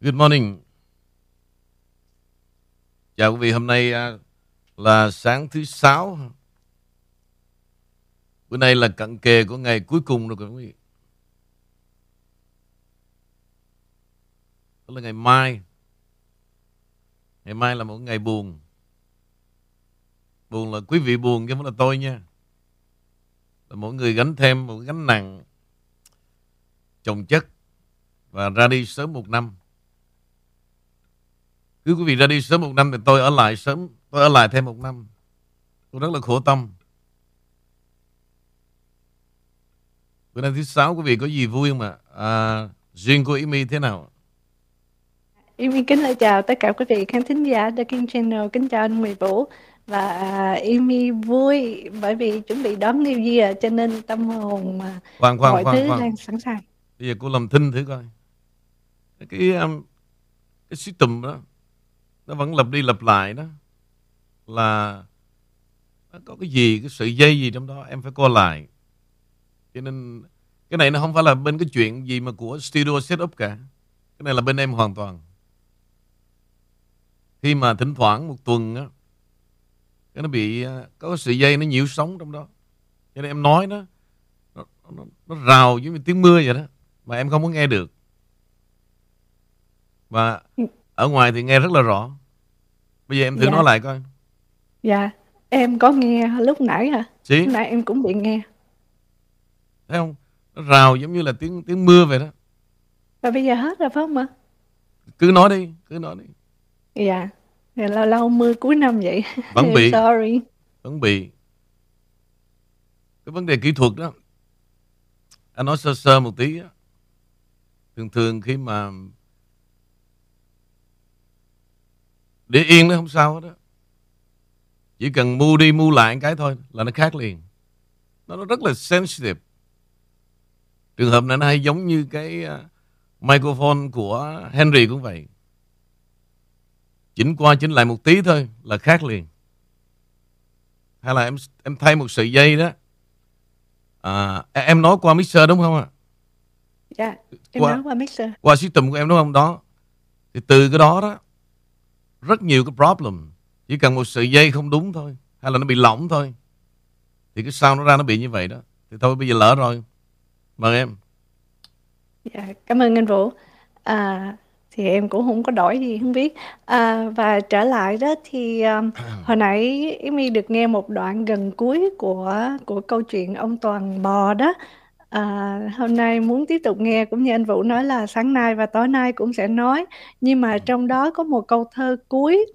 Good morning. Chào quý vị, hôm nay à, là sáng thứ sáu. Bữa nay là cận kề của ngày cuối cùng rồi quý vị. Đó là ngày mai. Ngày mai là một ngày buồn. Buồn là quý vị buồn chứ không là tôi nha. Là mỗi người gánh thêm một gánh nặng chồng chất và ra đi sớm một năm. Cứ quý vị ra đi sớm một năm thì tôi ở lại sớm, tôi ở lại thêm một năm. Tôi rất là khổ tâm. Bữa nay thứ sáu quý vị có gì vui không ạ? À, duyên của Amy thế nào? Amy kính lời chào tất cả quý vị khán thính giả The King Channel, kính chào anh Nguyễn Vũ và Amy vui bởi vì chuẩn bị đón New Year cho nên tâm hồn mà Khoan, khoan, mọi khoan, thứ khoan. đang sẵn sàng. Bây giờ cô làm thinh thử coi. Cái um, cái system đó nó vẫn lặp đi lặp lại đó là nó có cái gì cái sự dây gì trong đó em phải coi lại. Cho nên cái này nó không phải là bên cái chuyện gì mà của studio setup cả. Cái này là bên em hoàn toàn. Khi mà thỉnh thoảng một tuần á cái nó bị à, có cái sợi dây nó nhiễu sóng trong đó. Cho nên em nói nó nó, nó, nó rào giống như tiếng mưa vậy đó mà em không có nghe được. Và ở ngoài thì nghe rất là rõ. Bây giờ em thử Dạ. nói lại coi. Dạ, em có nghe lúc nãy hả? Chị Lúc nãy em cũng bị nghe. thấy không? Nó rào giống như là tiếng tiếng mưa vậy đó. Và bây giờ hết rồi phải không ạ? Cứ nói đi, cứ nói đi. Dạ. Dạ, lâu lâu mưa cuối năm vậy. Vẫn bị, Sorry. vẫn bị. Cái vấn đề kỹ thuật đó. Anh nói sơ sơ một tí á. Thường thường khi mà để yên nó không sao hết đó. Chỉ cần mua đi mua lại cái thôi là nó khác liền. Nó, rất là sensitive. Trường hợp này nó hay giống như cái uh, microphone của Henry cũng vậy. Chỉnh qua chỉnh lại một tí thôi là khác liền. Hay là em em thay một sợi dây đó. À, em nói qua mixer đúng không ạ? Dạ, em Qua- nói qua mixer. qua system của em đúng không đó thì từ cái đó đó rất nhiều cái problem chỉ cần một sợi dây không đúng thôi hay là nó bị lỏng thôi thì cái sound nó ra nó bị như vậy đó thì thôi bây giờ lỡ rồi mời em Dạ, cảm ơn anh Vũ. À, thì em cũng không có đổi gì không biết. À, và trở lại đó thì um, hồi nãy Amy được nghe một đoạn gần cuối của của câu chuyện ông Toàn bò đó. À, hôm nay muốn tiếp tục nghe cũng như anh Vũ nói là sáng nay và tối nay cũng sẽ nói. Nhưng mà trong đó có một câu thơ cuối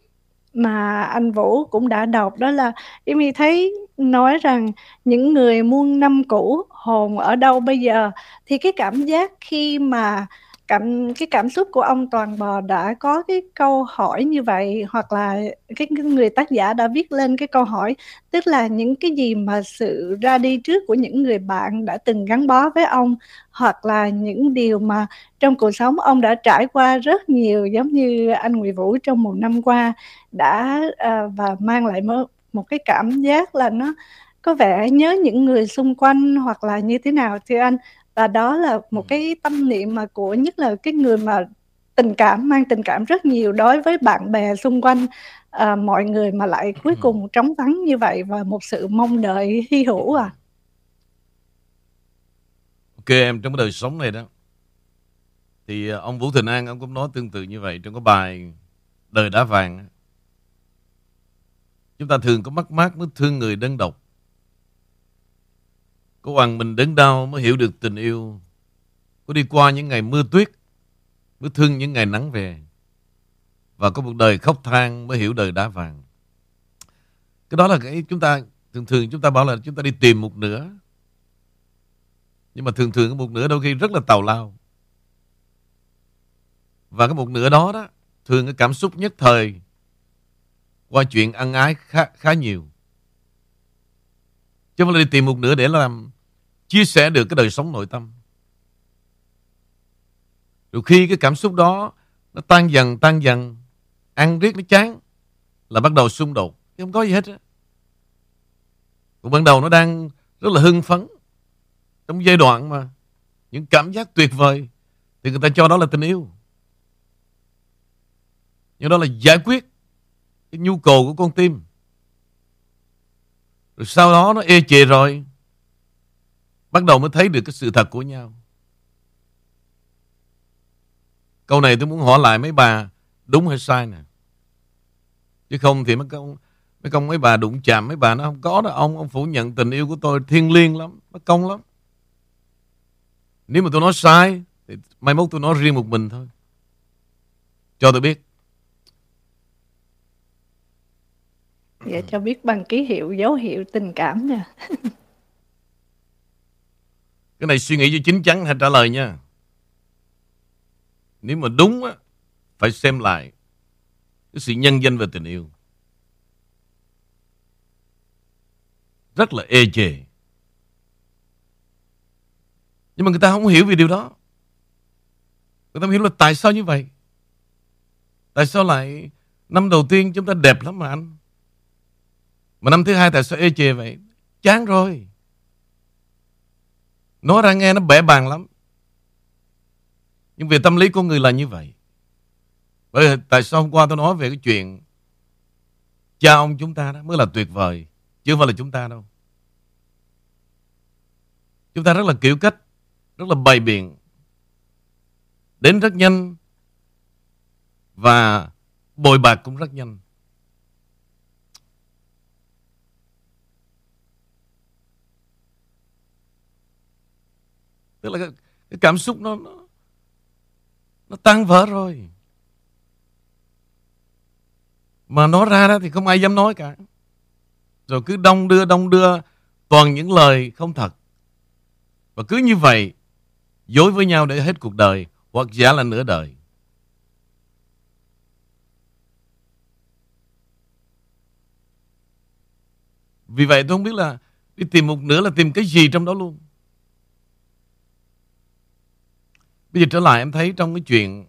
mà anh Vũ cũng đã đọc đó là Amy thấy nói rằng những người muôn năm cũ hồn ở đâu bây giờ thì cái cảm giác khi mà cảm cái cảm xúc của ông Toàn Bò đã có cái câu hỏi như vậy hoặc là cái người tác giả đã viết lên cái câu hỏi tức là những cái gì mà sự ra đi trước của những người bạn đã từng gắn bó với ông hoặc là những điều mà trong cuộc sống ông đã trải qua rất nhiều giống như anh Nguyễn Vũ trong một năm qua đã à, và mang lại một, một cái cảm giác là nó có vẻ nhớ những người xung quanh hoặc là như thế nào. Thưa anh và đó là một cái tâm niệm mà của nhất là cái người mà tình cảm mang tình cảm rất nhiều đối với bạn bè xung quanh à, mọi người mà lại cuối cùng trống vắng như vậy và một sự mong đợi hy hữu à. Ok em trong cái đời sống này đó thì ờ, ông Vũ Thịnh An ông cũng nói tương tự như vậy trong cái bài đời đá vàng chúng ta thường có mất mát mới thương người đơn độc có hoàng mình đớn đau mới hiểu được tình yêu. Có đi qua những ngày mưa tuyết mới thương những ngày nắng về. Và có một đời khóc than mới hiểu đời đá vàng. Cái đó là cái chúng ta thường thường chúng ta bảo là chúng ta đi tìm một nửa. Nhưng mà thường thường một nửa đôi khi rất là tào lao. Và cái một nửa đó đó thường cái cảm xúc nhất thời qua chuyện ân ái khá, khá nhiều. Chứ không là đi tìm một nửa để làm chia sẻ được cái đời sống nội tâm rồi khi cái cảm xúc đó nó tan dần tan dần, ăn riết, nó chán là bắt đầu xung đột chứ không có gì hết á còn ban đầu nó đang rất là hưng phấn trong giai đoạn mà những cảm giác tuyệt vời thì người ta cho đó là tình yêu Nhưng đó là giải quyết cái nhu cầu của con tim. Rồi sau đó nó ê chề rồi. Bắt đầu mới thấy được cái sự thật của nhau. Câu này tôi muốn hỏi lại mấy bà đúng hay sai nè. Chứ không thì mấy công mấy công mấy bà đụng chạm mấy bà nó không có đâu ông ông phủ nhận tình yêu của tôi thiêng liêng lắm, nó công lắm. Nếu mà tôi nói sai thì mai mốt tôi nói riêng một mình thôi. Cho tôi biết. Dạ cho biết bằng ký hiệu dấu hiệu tình cảm nha. Cái này suy nghĩ cho chính chắn hay trả lời nha. Nếu mà đúng á, phải xem lại cái sự nhân danh về tình yêu. Rất là ê chề. Nhưng mà người ta không hiểu về điều đó. Người ta không hiểu là tại sao như vậy. Tại sao lại năm đầu tiên chúng ta đẹp lắm mà anh. Mà năm thứ hai tại sao ê chề vậy? Chán rồi. Nói ra nghe nó bẻ bàn lắm. Nhưng về tâm lý của người là như vậy. Bởi vì tại sao hôm qua tôi nói về cái chuyện cha ông chúng ta đó mới là tuyệt vời. Chứ không phải là chúng ta đâu. Chúng ta rất là kiểu cách, rất là bày biện. Đến rất nhanh và bồi bạc cũng rất nhanh. Tức là cái, cái cảm xúc nó, nó nó tan vỡ rồi. Mà nó ra đó thì không ai dám nói cả. Rồi cứ đông đưa đông đưa toàn những lời không thật. Và cứ như vậy dối với nhau để hết cuộc đời hoặc giả là nửa đời. Vì vậy tôi không biết là đi tìm một nửa là tìm cái gì trong đó luôn. Bây giờ trở lại em thấy trong cái chuyện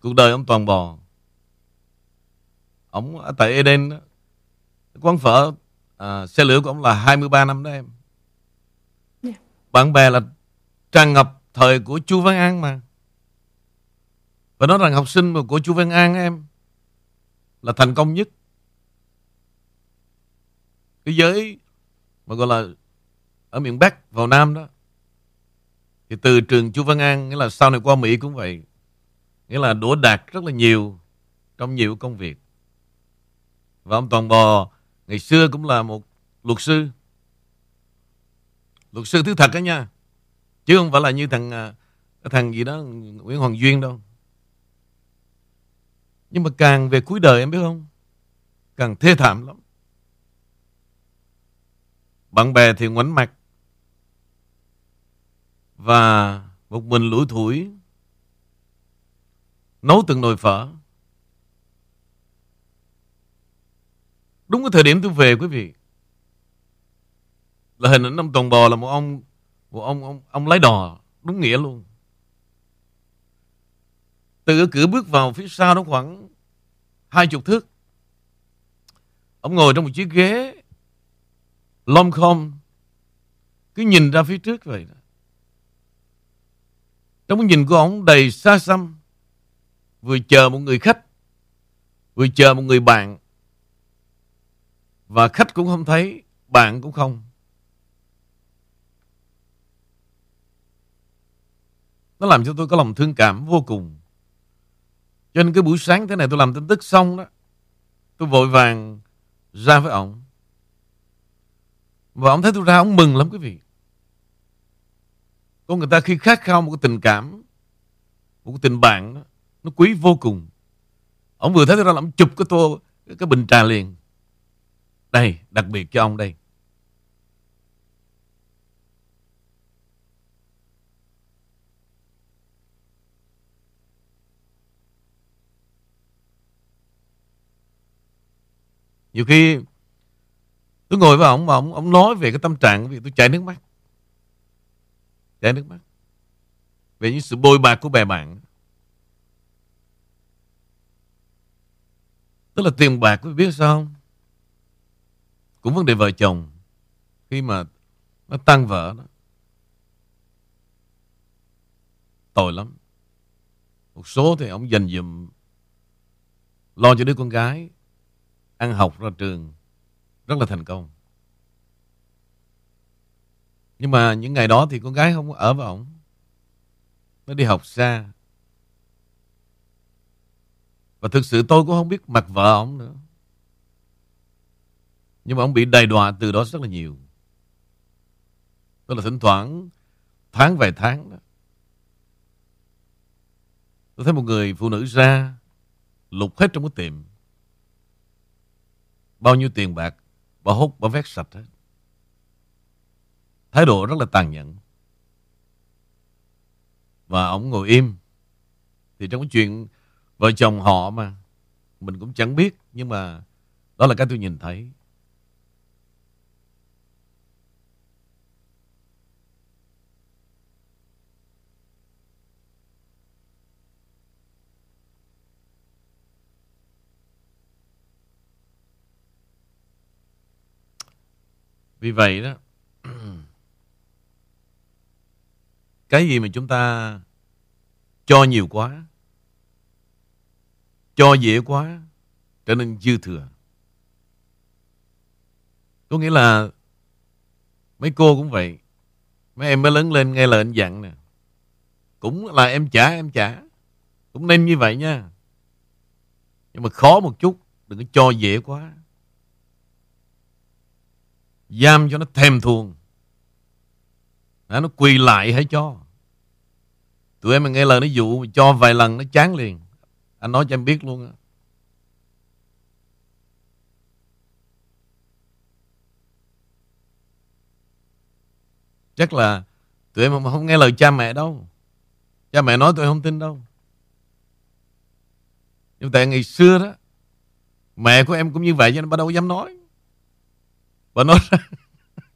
cuộc đời ông Toàn Bò. Ông ở tại Eden, quán phở à, xe lửa của ông là 23 năm đó em. Yeah. Bạn bè là tràn ngập thời của Chu Văn An mà. Và nói rằng học sinh của Chu Văn An em là thành công nhất. Cái giới mà gọi là ở miền Bắc vào Nam đó thì từ trường Chu Văn An, nghĩa là sau này qua Mỹ cũng vậy. Nghĩa là đỗ đạt rất là nhiều trong nhiều công việc. Và ông Toàn Bò ngày xưa cũng là một luật sư. Luật sư thứ thật đó nha. Chứ không phải là như thằng à, thằng gì đó, Nguyễn Hoàng Duyên đâu. Nhưng mà càng về cuối đời em biết không? Càng thê thảm lắm. Bạn bè thì ngoảnh mặt và một mình lủi thủi, nấu từng nồi phở. Đúng cái thời điểm tôi về quý vị, là hình ảnh ông Toàn Bò là một ông một ông ông ông lái đò, đúng nghĩa luôn. Từ cửa bước vào phía sau đó khoảng hai chục thước. Ông ngồi trong một chiếc ghế lom khom, cứ nhìn ra phía trước vậy đó. Trong cái nhìn của ông, đầy xa xăm, Vừa chờ một người khách, Vừa chờ một người bạn, Và khách cũng không thấy, Bạn cũng không. Nó làm cho tôi có lòng thương cảm vô cùng. Cho nên cái buổi sáng thế này tôi làm tin tức xong đó, Tôi vội vàng ra với ông. Và ông thấy tôi ra ông mừng lắm quý vị con người ta khi khát khao một cái tình cảm Một cái tình bạn đó, Nó quý vô cùng. Ông vừa thấy tôi ra làm chụp cái tô cái, cái bình trà liền. Đây đặc biệt cho ông đây. Nhiều khi tôi ngồi với ông mà ông, ông nói về cái tâm trạng vì tôi chảy nước mắt chảy nước mắt. Về những sự bôi bạc của bè bạn. Tức là tiền bạc, quý biết sao không? Cũng vấn đề vợ chồng. Khi mà nó tăng vợ đó, tội lắm. Một số thì ông dành dùm lo cho đứa con gái, ăn học ra trường, rất là thành công. Nhưng mà những ngày đó thì con gái không ở với ổng. Nó đi học xa. Và thực sự tôi cũng không biết mặt vợ ổng nữa. Nhưng mà ông bị đầy đọa từ đó rất là nhiều. Tức là thỉnh thoảng tháng vài tháng đó. Tôi thấy một người phụ nữ ra lục hết trong cái tiệm. Bao nhiêu tiền bạc bà hút, bà vét sạch hết. Thái độ rất là tàn nhẫn. Và ông ngồi im. Thì trong cái chuyện vợ chồng họ mà, mình cũng chẳng biết, nhưng mà đó là cái tôi nhìn thấy. Vì vậy đó Cái gì mà chúng ta cho nhiều quá, cho dễ quá, trở nên dư thừa. Có nghĩa là mấy cô cũng vậy. Mấy em mới lớn lên nghe lời anh dặn nè. Cũng là em trả em trả. Cũng nên như vậy nha. Nhưng mà khó một chút. Đừng có cho dễ quá. Giam cho nó thèm thuồng. Nó quỳ lại hãy cho. Tụi em mà nghe lời nó dụ cho vài lần nó chán liền. Anh nói cho em biết luôn á. Chắc là tụi em không nghe lời cha mẹ đâu. Cha mẹ nói tụi em không tin đâu. Nhưng tại ngày xưa đó, mẹ của em cũng như vậy cho nên bà đâu dám nói. Bà nói ra,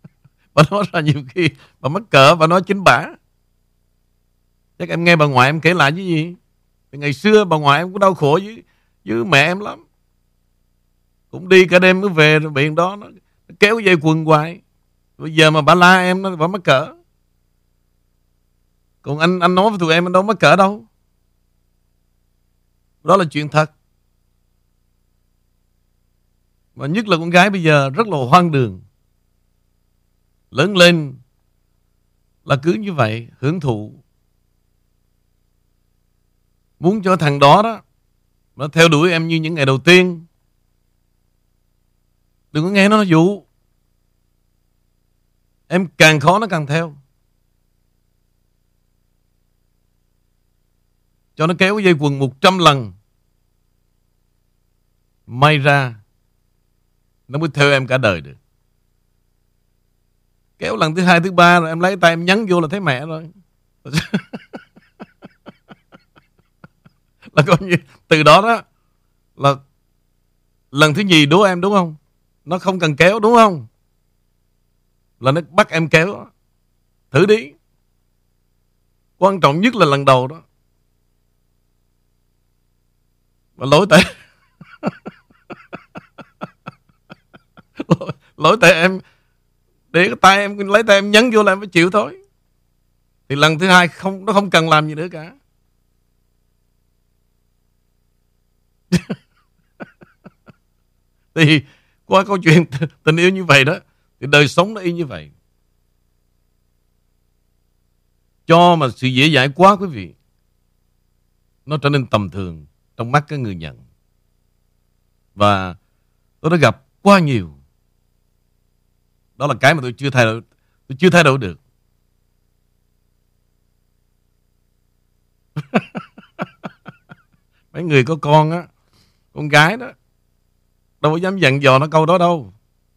bà nói ra nhiều khi bà mắc cỡ, bà nói chính bản Chắc em nghe bà ngoại em kể lại chứ gì. Thì ngày xưa bà ngoại em cũng đau khổ với, với mẹ em lắm. Cũng đi cả đêm mới về rồi biển đó nó, nó kéo dây quần hoài. Bây giờ mà bà la em nó bà mắc cỡ. Còn anh anh nói với tụi em anh đâu mắc cỡ đâu. Đó là chuyện thật. Và nhất là con gái bây giờ rất là hoang đường. Lớn lên là cứ như vậy, hưởng thụ Muốn cho thằng đó đó Nó theo đuổi em như những ngày đầu tiên. Đừng có nghe nó dụ Em càng khó nó càng theo. Cho nó kéo dây quần 100 lần. May ra Nó mới theo em cả đời được. Kéo lần thứ hai, thứ ba rồi em lấy tay em nhấn vô là thấy mẹ rồi. là coi như từ đó đó là lần thứ nhì đố em đúng không? Nó không cần kéo đúng không? Là nó bắt em kéo. Thử đi. Quan trọng nhất là lần đầu đó. Mà lỗi tại lỗi, lỗi tại em. Để cái tay em lấy tay em nhấn vô là em phải chịu thôi. Thì lần thứ hai không nó không cần làm gì nữa cả. thì qua câu chuyện tình yêu như vậy đó, thì đời sống nó y như vậy. Cho mà sự dễ dãi quá, quý vị, nó trở nên tầm thường trong mắt các người nhận. Và tôi đã gặp quá nhiều. Đó là cái mà tôi chưa thay đổi, tôi chưa thay đổi được. Mấy người có con á con gái đó. Đâu có dám dặn dò nó câu đó đâu.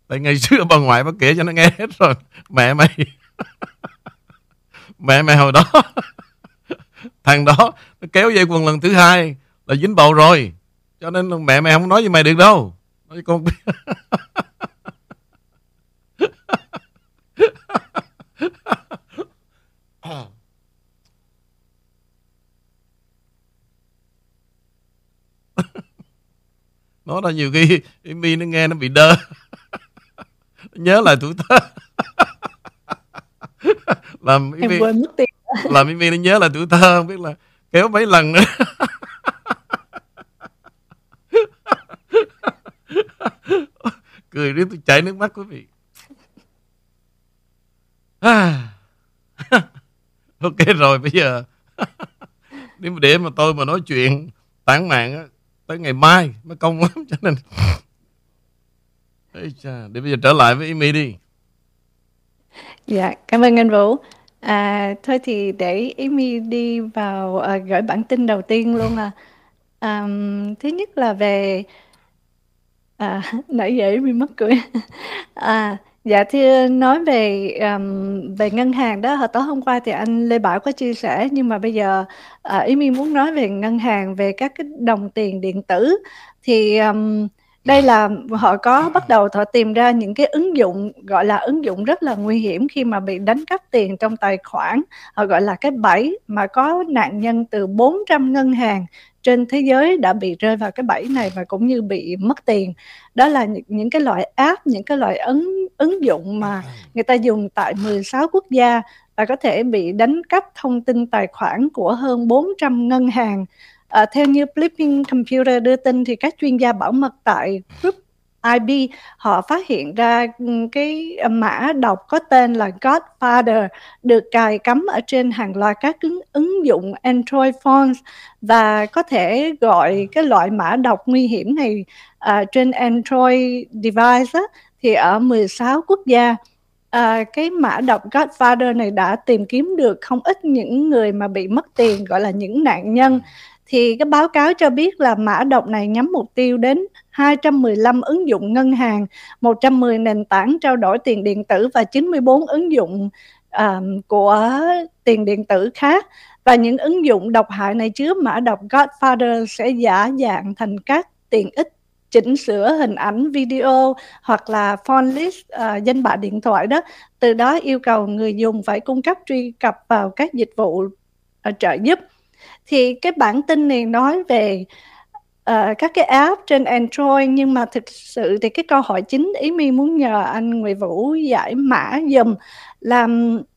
Tại ngày xưa bà ngoại bà kể cho nó nghe hết rồi. Mẹ mày. Mẹ mày hồi đó. Thằng đó, nó kéo dây quần lần thứ hai là dính bầu rồi. Cho nên mẹ mày không nói với mày được đâu. Nói với con nó là nhiều khi mi nó nghe nó bị đơ. Nhớ lại tuổi thơ. Làm em quên mất tiền. Làm mi nó nhớ lại tuổi thơ không biết là kéo mấy lần nữa. Cười riết tôi chảy nước mắt quý vị. Ok rồi bây giờ nếu mà để mà tôi mà nói chuyện tán mạng á tới ngày mai mới công lắm cho nên Ê chà, để bây giờ trở lại với Amy đi. Dạ cảm ơn anh Vũ. À, thôi thì để Amy đi vào uh, gửi bản tin đầu tiên luôn à. Um, thứ nhất là về à, nãy giờ Amy mất cười. À Dạ thưa ờ, nói về um, về ngân hàng đó hồi tối hôm qua thì anh Lê Bảo có chia sẻ nhưng mà bây giờ uh, Ý Mi muốn nói về ngân hàng về các cái đồng tiền điện tử. Thì um, đây là họ có bắt đầu họ tìm ra những cái ứng dụng gọi là ứng dụng rất là nguy hiểm khi mà bị đánh cắp tiền trong tài khoản. Họ gọi là cái bẫy mà có nạn nhân từ 400 ngân hàng trên thế giới đã bị rơi vào cái bẫy này và cũng như bị mất tiền. Đó là những, những cái loại app những cái loại ứng ứng dụng mà người ta dùng tại 16 quốc gia và có thể bị đánh cắp thông tin tài khoản của hơn 400 ngân hàng. À, theo như Flipping Computer đưa tin thì các chuyên gia bảo mật tại Group IB họ phát hiện ra ừ, cái mã độc có tên là Godfather được cài cắm ở trên hàng loạt các ứng, ứng dụng Android phones và có thể gọi cái loại mã độc nguy hiểm này uh, trên Android device á, thì ở 16 quốc gia. À, cái mã độc Godfather này đã tìm kiếm được không ít những người mà bị mất tiền gọi là những nạn nhân. Thì cái báo cáo cho biết là mã độc này nhắm mục tiêu đến 215 ứng dụng ngân hàng, 110 nền tảng trao đổi tiền điện tử và 94 ứng dụng uh, của tiền điện tử khác. Và những ứng dụng độc hại này chứa mã độc Godfather sẽ giả dạng thành các tiện ích chỉnh sửa hình ảnh video hoặc là phone list uh, danh bạ điện thoại đó từ đó yêu cầu người dùng phải cung cấp truy cập vào các dịch vụ uh, trợ giúp thì cái bản tin này nói về uh, các cái app trên Android nhưng mà thực sự thì cái câu hỏi chính ý mi muốn nhờ anh Nguyễn Vũ giải mã dùm là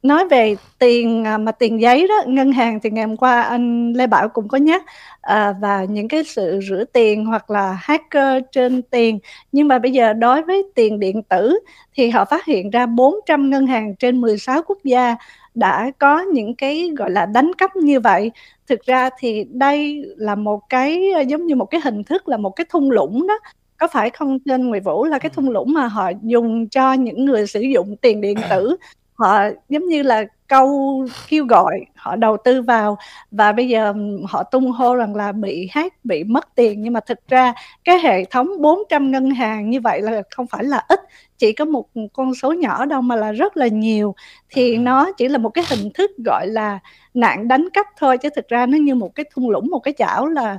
nói về tiền à, mà tiền giấy đó ngân hàng thì ngày hôm qua anh Lê Bảo cũng có nhắc à, và những cái sự rửa tiền hoặc là hacker trên tiền. Nhưng mà bây giờ đối với tiền điện tử thì họ phát hiện ra 400 ngân hàng trên 16 quốc gia đã có những cái gọi là đánh cắp như vậy. Thực ra thì đây là một cái à, giống như một cái hình thức là một cái thung lũng đó. Có phải không trên Nguyễn Vũ? Là cái thung lũng mà họ dùng cho những người sử dụng tiền điện tử họ giống như là câu kêu gọi họ đầu tư vào. Và bây giờ họ tung hô rằng là bị hack bị mất tiền. Nhưng mà thực ra cái hệ thống 400 ngân hàng như vậy là không phải là ít. Chỉ có một con số nhỏ đâu mà là rất là nhiều. Thì nó chỉ là một cái hình thức gọi là nạn đánh cắp thôi. Chứ thực ra nó như một cái thung lũng một cái chảo là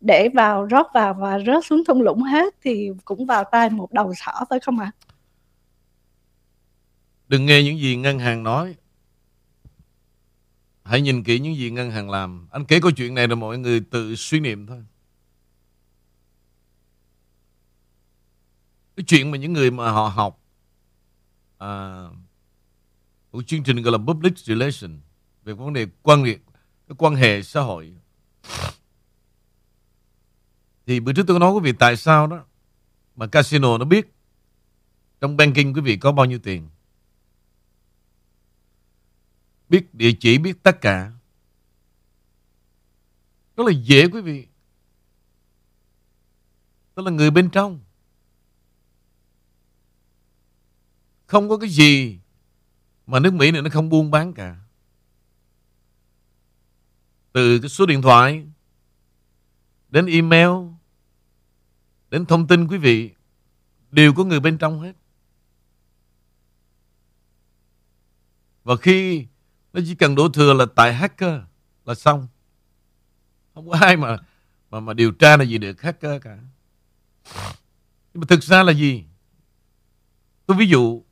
để vào rót vào và rớt xuống thung lũng hết thì cũng vào tay một đầu sỏ phải không ạ? À? Đừng nghe những gì ngân hàng nói. Hãy nhìn kỹ những gì ngân hàng làm. Anh kể câu chuyện này là mọi người tự suy niệm thôi. Cái chuyện mà những người mà họ học à, một chương trình gọi là public relation về vấn đề quan hệ cái quan hệ xã hội thì bữa trước tôi nói quý vị tại sao đó mà casino nó biết trong banking quý vị có bao nhiêu tiền biết địa chỉ, biết tất cả. Rất là dễ, quý vị. Đó là người bên trong. Không có cái gì mà nước Mỹ này nó không buôn bán cả. Từ cái số điện thoại, đến email, đến thông tin, quý vị, đều có người bên trong hết. Và khi nó chỉ cần đổ thừa là tại hacker là xong. Không có ai mà mà mà điều tra là gì được hacker cả. Nhưng mà thực ra là gì? Tôi ví dụ,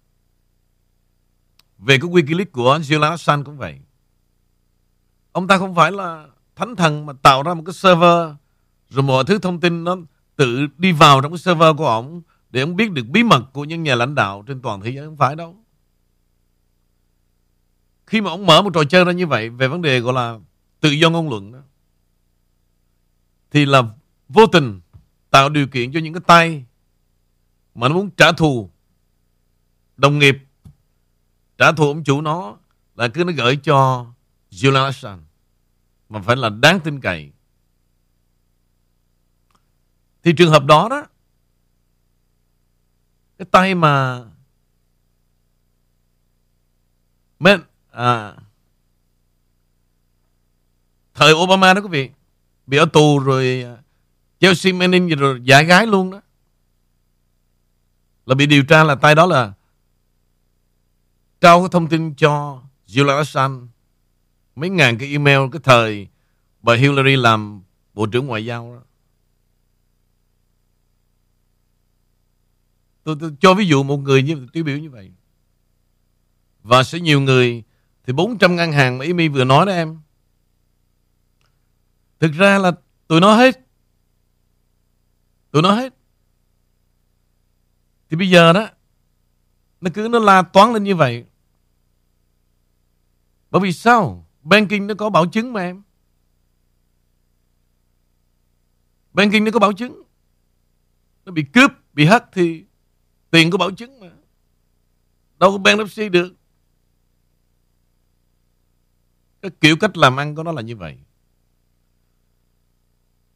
về cái Wikileaks của Julian Assange cũng vậy. Ông ta không phải là thánh thần mà tạo ra một cái server, rồi mọi thứ thông tin nó tự đi vào trong cái server của ông để ông biết được bí mật của những nhà lãnh đạo trên toàn thế giới. Không phải đâu khi mà ông mở một trò chơi ra như vậy về vấn đề gọi là tự do ngôn luận đó, thì là vô tình tạo điều kiện cho những cái tay mà nó muốn trả thù đồng nghiệp. Trả thù ông chủ nó là cứ nó gửi cho Julian Assange, mà phải là đáng tin cậy. Thì trường hợp đó đó, cái tay mà men à, thời Obama đó quý vị bị ở tù rồi à, Chelsea Manning rồi giả gái luôn đó là bị điều tra là tay đó là trao cái thông tin cho Julian Assange mấy ngàn cái email cái thời bà Hillary làm bộ trưởng ngoại giao đó. Tôi, tôi cho ví dụ một người như tiêu biểu như vậy. Và sẽ nhiều người thì 400 ngân hàng mà Amy vừa nói đó em. Thực ra là tụi nó hết. Tụi nó hết. Thì bây giờ đó nó cứ nó la toán lên như vậy. Bởi vì sao? Banking nó có bảo chứng mà em. Banking nó có bảo chứng. Nó bị cướp, bị hất thì tiền có bảo chứng mà. Đâu có bankruptcy được. Cái kiểu cách làm ăn của nó là như vậy.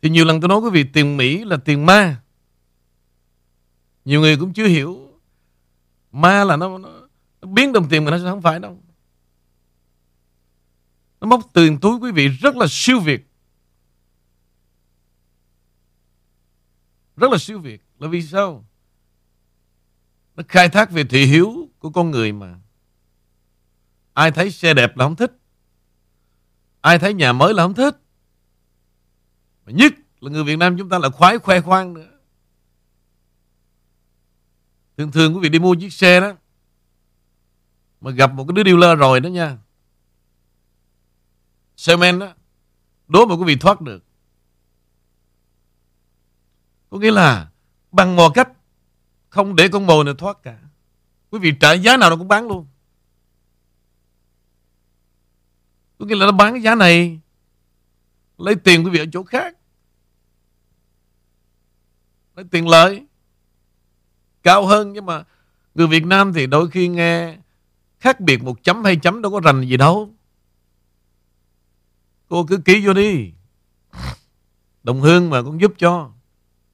Thì nhiều lần tôi nói quý vị tiền Mỹ là tiền ma. Nhiều người cũng chưa hiểu ma là nó, nó, nó biến đồng tiền mà nó sẽ không phải đâu. Nó móc tiền túi quý vị rất là siêu việt. Rất là siêu việt. Là vì sao? Nó khai thác về thị hiếu của con người mà. Ai thấy xe đẹp là không thích. Ai thấy nhà mới là không thích. Mà nhất là người Việt Nam chúng ta là khoái khoe khoang nữa. Thường thường quý vị đi mua chiếc xe đó, mà gặp một cái đứa dealer rồi đó nha. Salesman đó, đố mà quý vị thoát được. Có nghĩa là bằng mọi cách, không để con mồi nào thoát cả. Quý vị trả giá nào nó cũng bán luôn. Có nghĩa là nó bán cái giá này, lấy tiền quý vị ở chỗ khác. Lấy tiền lợi cao hơn nhưng mà người Việt Nam thì đôi khi nghe khác biệt một chấm hay chấm, đâu có rành gì đâu. Cô cứ ký vô đi. Đồng hương mà con giúp cho.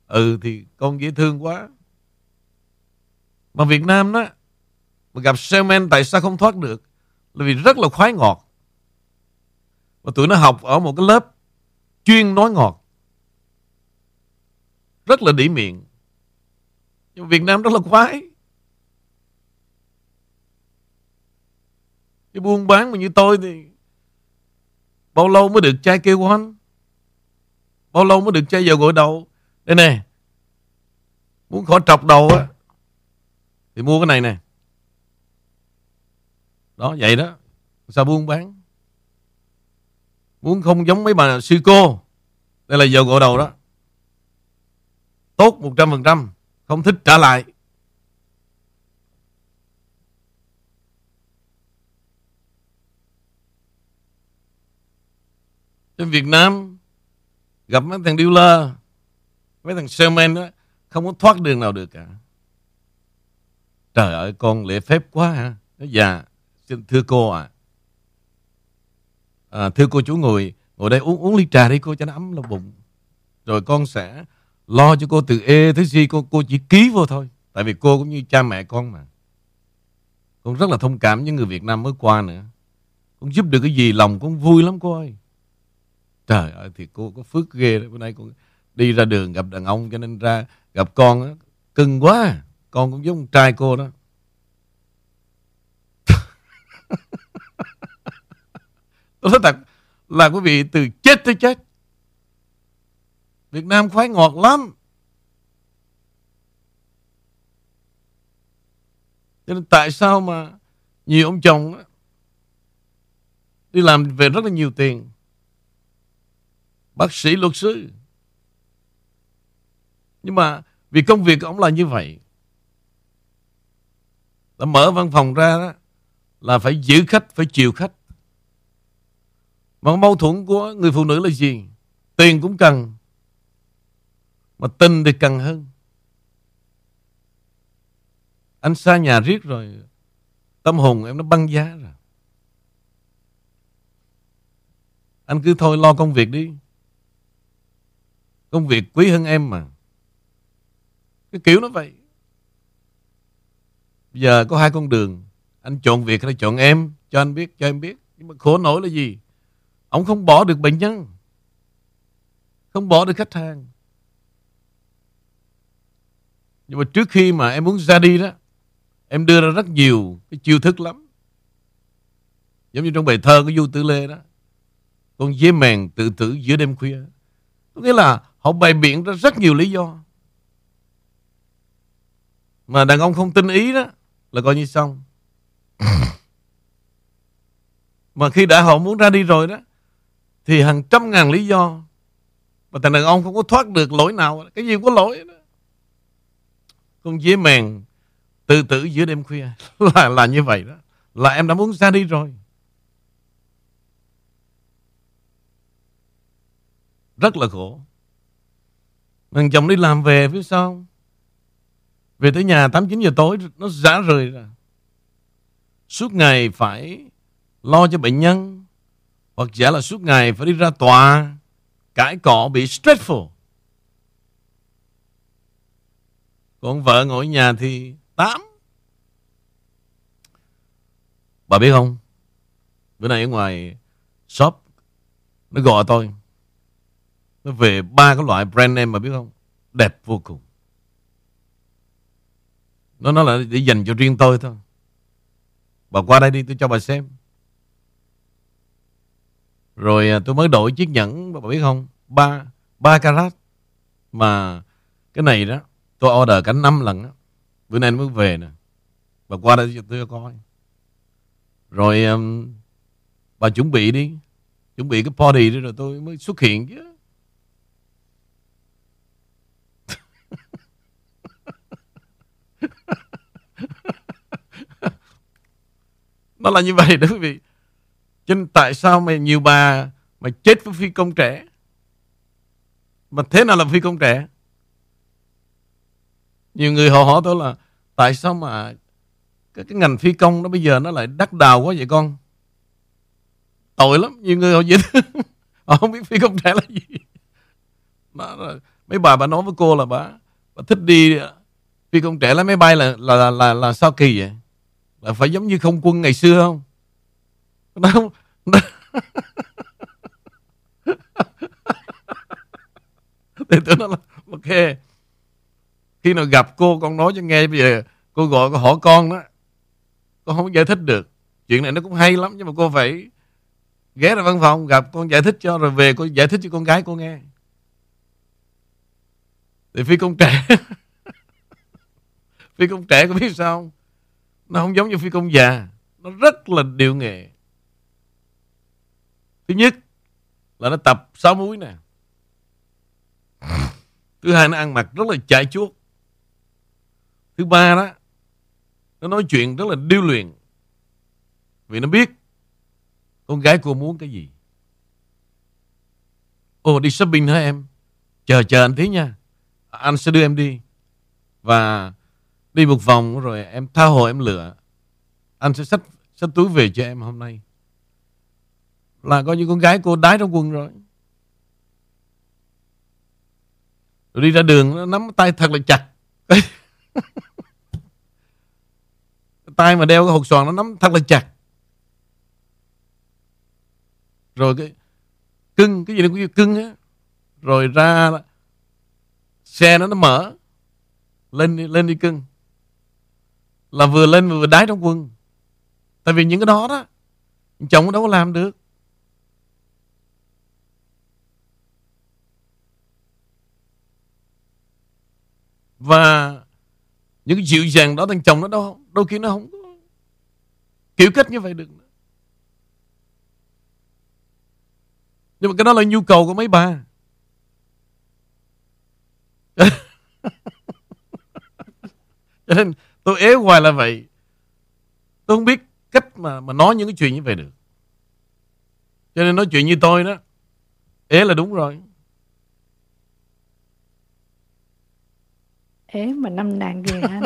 Ừ thì con dễ thương quá. Mà Việt Nam đó, mà gặp salesman tại sao không thoát được? Là vì rất là khoái ngọt. Và tụi nó học ở một cái lớp chuyên nói ngọt. Rất là đỉ miệng. Nhưng Việt Nam rất là khoái. Cái buôn bán mà như tôi thì bao lâu mới được chai kêu quanh? Bao lâu mới được chai dầu gội đầu? Đây nè. Muốn khỏi trọc đầu á, thì mua cái này nè. Đó, vậy đó. Sao buôn bán? Muốn không giống mấy bà sư cô. Đây là dầu gội đầu đó. Tốt 100%. Không thích trả lại. Trên Việt Nam gặp mấy thằng dealer, mấy thằng salesman đó không có thoát đường nào được cả. Trời ơi con lễ phép quá hả? Nó già. Xin thưa cô à à. Thưa cô chú ngồi ngồi đây uống uống ly trà đi cô cho nó ấm lòng bụng. Rồi con sẽ lo cho cô từ E tới gì cô cô chỉ ký vô thôi. Tại vì cô cũng như cha mẹ con mà. Con rất là thông cảm với người Việt Nam mới qua nữa. Con giúp được cái gì lòng con vui lắm cô ơi. Trời ơi thì cô có phước ghê đấy. Bữa nay con đi ra đường gặp đàn ông cho nên ra gặp con á, cưng quá. Con cũng giống trai cô đó. Tôi nói thật là quý vị từ chết tới chết. Việt Nam khoái ngọt lắm. Cho nên tại sao mà nhiều ông chồng á, đi làm về rất là nhiều tiền. Bác sĩ, luật sư. Nhưng mà vì công việc của ông là như vậy. Đã mở văn phòng ra đó là phải giữ khách, phải chiều khách. Mà mâu thuẫn của người phụ nữ là gì? Tiền cũng cần. Mà tình thì cần hơn. Anh xa nhà riết rồi Tâm hồn em nó băng giá rồi Anh cứ thôi lo công việc đi Công việc quý hơn em mà Cái kiểu nó vậy Bây Giờ có hai con đường Anh chọn việc hay chọn em Cho anh biết, cho em biết Nhưng mà khổ nổi là gì Ông không bỏ được bệnh nhân. Không bỏ được khách hàng. Nhưng mà trước khi mà em muốn ra đi đó Em đưa ra rất nhiều cái chiêu thức lắm. Giống như trong bài thơ của Du Tử Lê đó Con dế mèn tự tử giữa đêm khuya. Có nghĩa là họ bày biện ra rất nhiều lý do. Mà đàn ông không tin ý đó Là coi như xong. Mà khi đã họ muốn ra đi rồi đó thì hàng trăm ngàn lý do. Mà thằng đàn ông không có thoát được lỗi nào. Cái gì cũng có lỗi đó? Con dế mèn tự tử giữa đêm khuya. Là là như vậy đó. Là em đã muốn ra đi rồi. Rất là khổ. Thằng chồng đi làm về phía sau về tới nhà 8 9 giờ tối, nó rã rời ra. Suốt ngày phải lo cho bệnh nhân hoặc giả là suốt ngày phải đi ra tòa, cãi cọ, bị stressful. Còn vợ ngồi ở nhà thì tám. Bà biết không? Bữa nay ở ngoài shop, Nó gọi tôi. Nó về ba cái loại brand name mà biết không? Đẹp vô cùng. Nó nói là để dành cho riêng tôi thôi. Bà qua đây đi, tôi cho bà xem. Rồi à, tôi mới đổi chiếc nhẫn Bà biết không? Ba ba carat. Mà cái này đó Tôi order cả năm lần đó. Bữa nay mới về nè. Bà qua đây cho tôi coi. Rồi um, Bà chuẩn bị đi. Chuẩn bị cái party đi rồi tôi mới xuất hiện chứ. Nó là như vậy đó quý vị. Cho nên tại sao mà nhiều bà Mà chết với phi công trẻ? Mà thế nào là phi công trẻ? Nhiều người họ hỏi tôi là Tại sao mà cái, cái ngành phi công đó bây giờ nó lại đắt đào quá vậy con? Tội lắm Nhiều người họ dễ Họ không biết phi công trẻ là gì. Nó, Mấy bà bà nói với cô là bà, bà thích đi Phi công trẻ lái máy bay là là, là, là, là sao kỳ vậy? Là phải giống như không quân ngày xưa không? Nó không nó... Thì tôi nói là, Ok, khi nào gặp cô, con nói cho nghe bây giờ cô gọi, cô hỏi con đó. Con không giải thích được. Chuyện này nó cũng hay lắm, nhưng mà cô phải ghé ra văn phòng gặp con giải thích cho, rồi về cô giải thích cho con gái cô nghe. Thì phi công trẻ, phi công trẻ có biết sao không? Nó không giống như phi công già. Nó rất là điệu nghệ thứ nhất là nó tập sáu múi nè. Thứ hai nó ăn mặc rất là chạy chuốt. Thứ ba đó Nó nói chuyện rất là điêu luyện. Vì nó biết Con gái cô muốn cái gì. Ồ đi shopping hả em? Chờ chờ anh tí nha. Anh sẽ đưa em đi. Và đi một vòng rồi em tha hồ em lựa. Anh sẽ xách, xách túi về cho em hôm nay. Là coi như con gái cô đái trong quần rồi. Rồi đi ra đường, nó nắm tay thật là chặt. Tay mà đeo cái hột xoàn nó nắm thật là chặt. Rồi cái cưng, cái gì nó cũng cưng á. Rồi ra xe nó nó mở. Lên đi lên đi cưng. Là vừa lên vừa đái trong quần. tại vì những cái đó đó, chồng đâu có làm được. Và những cái dịu dàng đó, thằng chồng nó đâu, đôi khi nó không có kiểu cách như vậy được nhưng mà cái đó là nhu cầu của mấy bà. Cho nên tôi ế hoài là vậy. Tôi không biết cách mà mà nói những cái chuyện như vậy được. Cho nên nói chuyện như tôi đó, ế là đúng rồi. Ế mà năm nàng ghê anh?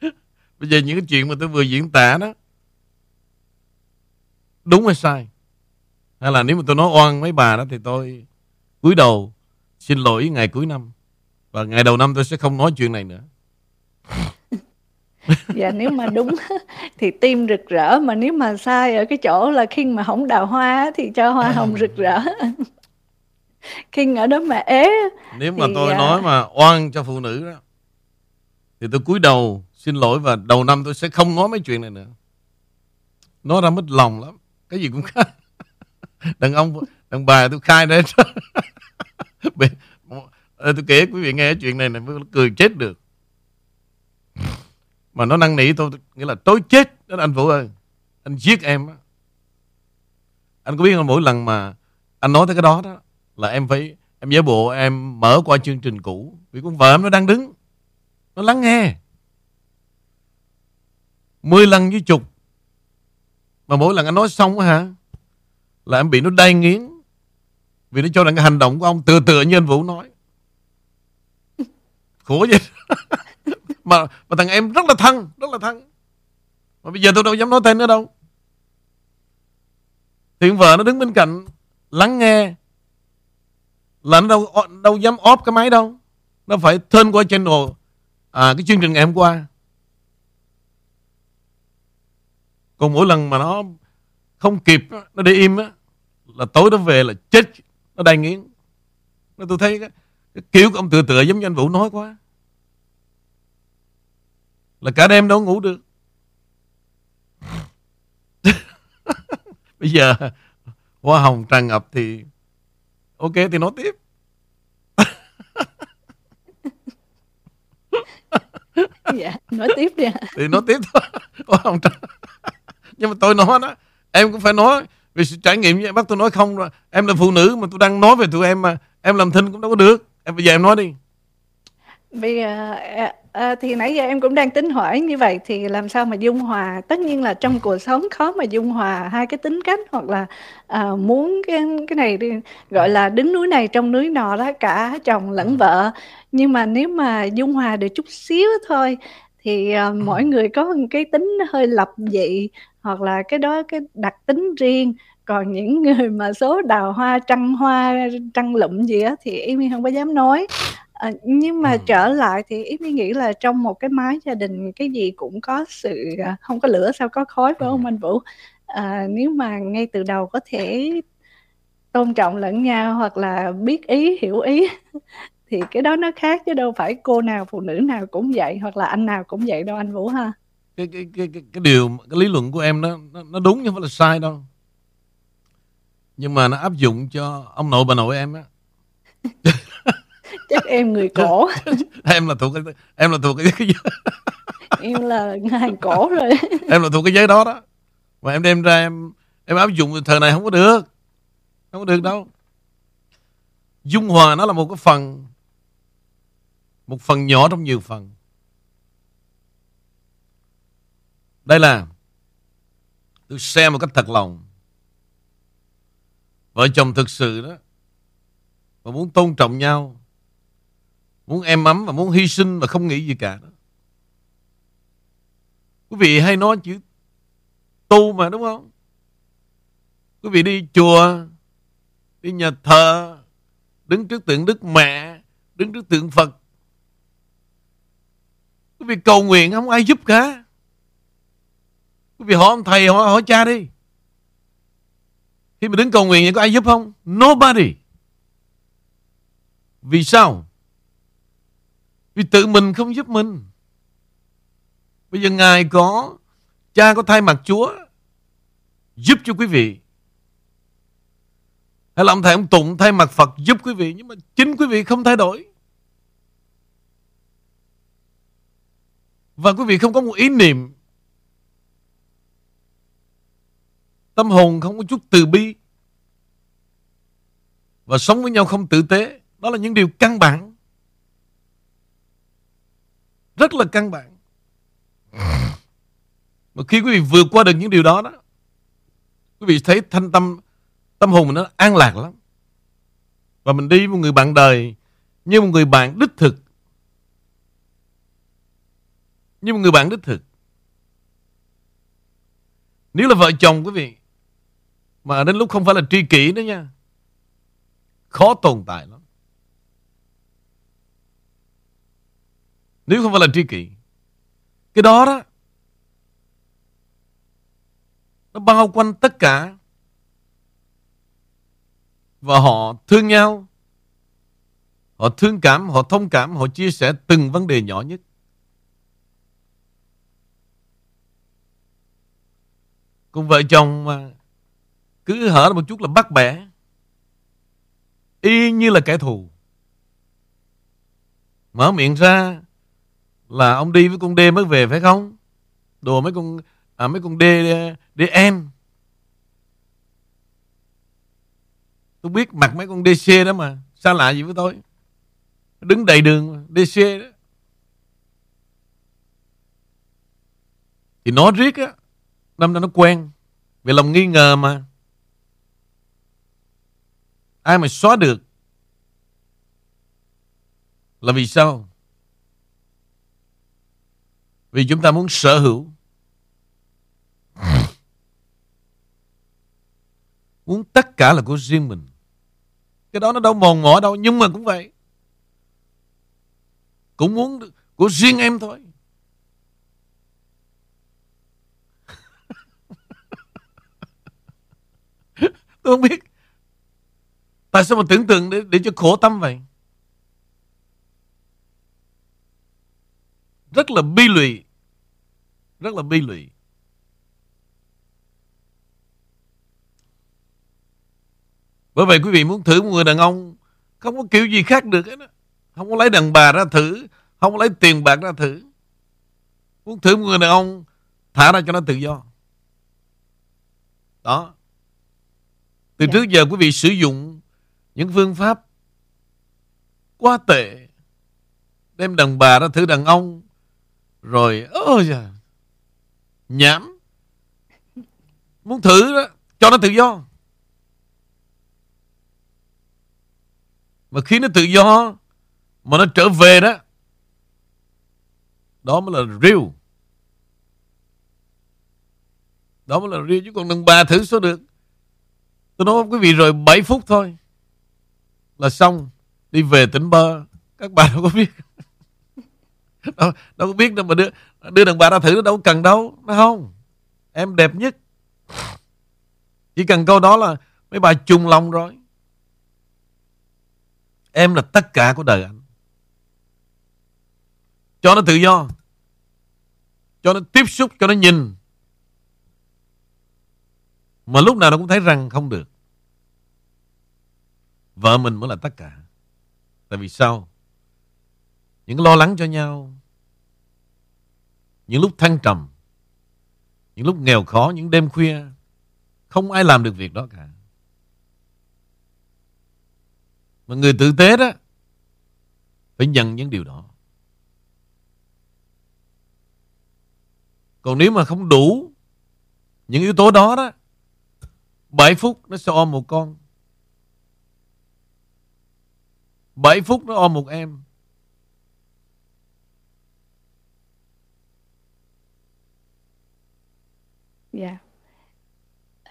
Bây giờ những cái chuyện mà tôi vừa diễn tả đó Đúng hay sai? Hay là nếu mà tôi nói oan mấy bà đó Thì tôi cúi đầu Xin lỗi ngày cuối năm Và ngày đầu năm tôi sẽ không nói chuyện này nữa. Dạ nếu mà đúng thì tim rực rỡ mà nếu mà sai ở cái chỗ là khi mà không đào hoa thì cho hoa hồng rực rỡ khi ở đó mà ế. Nếu mà tôi à... nói mà oan cho phụ nữ đó thì tôi cúi đầu xin lỗi và đầu năm tôi sẽ không nói mấy chuyện này nữa. Nói ra mất lòng lắm. Cái gì cũng khác. Đàn ông đàn bà tôi khai đấy tôi kể quý vị nghe chuyện này này mới cười chết được. Mà nó năn nỉ tôi nghĩa là tối chết. Đó anh Vũ ơi. Anh giết em á. Anh có biết không mỗi lần mà anh nói tới cái đó đó là em phải, em giả bộ em mở qua chương trình cũ. Vì con vợ em nó đang đứng, nó lắng nghe. Mười lần với chục. Mà mỗi lần anh nói xong hả, là em bị nó đay nghiến. Vì nó cho rằng cái hành động của ông tựa tựa như anh Vũ nói. Khổ vậy. Mà mà thằng em rất là thân, rất là thân. Mà bây giờ tôi đâu dám nói tên nữa đâu. Thì vợ nó đứng bên cạnh, lắng nghe là nó đâu đâu dám off cái máy đâu. Nó phải turn qua channel. À, cái chương trình ngày hôm qua. Còn mỗi lần mà nó không kịp nó để im á là tối nó về là chết. Nó đầy nghiến. Nó tôi thấy cái, cái kiểu của ông tựa tựa giống như anh Vũ nói quá. Là cả đêm đâu ngủ được. Bây giờ hoa hồng tràn ngập thì ok thì nói tiếp. Dạ nói tiếp đi thì nói tiếp thôi. Tràn nhưng mà tôi nói đó em cũng phải nói. Vì sự trải nghiệm như bác tôi nói không rồi. Em là phụ nữ mà tôi đang nói về tụi em mà em làm thinh cũng đâu có được. Em bây giờ em nói đi bây giờ à, à, thì nãy giờ em cũng đang tính hỏi như vậy thì làm sao mà dung hòa? Tất nhiên là trong cuộc sống khó mà dung hòa hai cái tính cách hoặc là à, muốn cái cái này đi gọi là đứng núi này trong núi nọ đó cả chồng lẫn ừ. vợ. Nhưng mà nếu mà dung hòa được chút xíu thôi thì à, mỗi người có một cái tính hơi lập dị hoặc là cái đó cái đặc tính riêng. Còn những người mà số đào hoa trăng hoa trăng lụm gì á thì em không có dám nói à, nhưng mà ừ. trở lại thì em nghĩ là trong một cái mái gia đình cái gì cũng có sự à, không có lửa sao có khói phải không anh Vũ? À, nếu mà ngay từ đầu có thể tôn trọng lẫn nhau hoặc là biết ý hiểu ý thì cái đó nó khác chứ đâu phải cô nào phụ nữ nào cũng vậy hoặc là anh nào cũng vậy đâu anh Vũ ha. Cái cái cái cái, cái điều cái lý luận của em nó nó, nó đúng nhưng phải là sai đâu. Nhưng mà nó áp dụng cho ông nội bà nội em á chắc em người cổ. Em là thuộc cái em là thuộc cái, cái em là hàng cổ rồi. Em là thuộc cái giấy đó đó. Mà em đem ra em em áp dụng thời này không có được. Không có được đâu. Dung hòa nó là một cái phần một phần nhỏ trong nhiều phần. Đây là tôi xem một cách thật lòng. Vợ chồng thực sự đó và muốn tôn trọng nhau muốn em ấm và muốn hy sinh và không nghĩ gì cả đó. quý vị hay nói chữ tu mà đúng không? Quý vị đi chùa đi nhà thờ đứng trước tượng đức mẹ đứng trước tượng phật. Quý vị cầu nguyện không ai giúp cả. Quý vị hỏi ông thầy hỏi, hỏi cha đi. Khi mà đứng cầu nguyện thì có ai giúp không? Nobody. Vì sao? Vì tự mình không giúp mình. Bây giờ Ngài có, cha có thay mặt Chúa giúp cho quý vị. Hay là ông thầy ông Tụng thay mặt Phật giúp quý vị. Nhưng mà chính quý vị không thay đổi. Và quý vị không có một ý niệm Tâm hồn không có chút từ bi Và sống với nhau không tử tế Đó là những điều căn bản rất là căn bản. Mà khi quý vị vượt qua được những điều đó đó, quý vị thấy thanh tâm, tâm hồn mình nó an lạc lắm. Và mình đi một người bạn đời như một người bạn đích thực. Như một người bạn đích thực. Nếu là vợ chồng quý vị Mà đến lúc không phải là tri kỷ nữa nha Khó tồn tại lắm Nếu không phải là tri kỷ Cái đó đó Nó bao quanh tất cả. Và họ thương nhau Họ thương cảm, họ thông cảm Họ chia sẻ từng vấn đề nhỏ nhất. Còn vợ chồng mà Cứ hở một chút là bắt bẻ Y như là kẻ thù. Mở miệng ra là ông đi với con D mới về phải không? Đùa mấy con à, Mấy con D DN Tôi biết mặt mấy con DC đó mà Sao lạ gì với tôi. Đứng đầy đường DC đó. Thì nó riết á Năm nay nó quen. Vì lòng nghi ngờ mà. Ai mà xóa được? Là vì sao? Vì chúng ta muốn sở hữu. Muốn tất cả là của riêng mình. Cái đó nó đâu mòn mỏi đâu Nhưng mà cũng vậy. Cũng muốn của riêng em thôi. Tôi không biết. Tại sao mà tưởng tượng để, để cho khổ tâm vậy? Rất là bi lụy. Rất là bi lụy Bởi vậy quý vị muốn thử một người đàn ông Không có kiểu gì khác được hết. Không có lấy đàn bà ra thử Không có lấy tiền bạc ra thử Muốn thử một người đàn ông Thả ra cho nó tự do Đó Từ yeah. Dạ. trước giờ quý vị sử dụng Những phương pháp Quá tệ Đem đàn bà ra thử đàn ông Rồi Ôi da Nhảm. Muốn thử đó, Cho nó tự do. Mà khi nó tự do, Mà nó trở về đó Đó mới là real. Đó mới là real, Chứ còn đừng bà thử số được. Tôi nói với quý vị rồi 7 phút thôi Là xong. Đi về tỉnh bơ Các bạn đâu có biết. đâu, đâu có biết đâu mà đưa, đưa đàn bà ra thử đâu cần đâu Nó không Em đẹp nhất Chỉ cần câu đó là Mấy bà chung lòng rồi Em là tất cả của đời anh. Cho nó tự do. Cho nó tiếp xúc, cho nó nhìn. Mà lúc nào nó cũng thấy rằng không được. Vợ mình mới là tất cả. Tại vì sao? Những lo lắng cho nhau. Những lúc thăng trầm. Những lúc nghèo khó, những đêm khuya. Không ai làm được việc đó cả. Mà người tử tế đó Phải nhận những điều đó Còn nếu mà không đủ Những yếu tố đó đó 7 phút nó sẽ ôm một con 7 phút nó ôm một em Dạ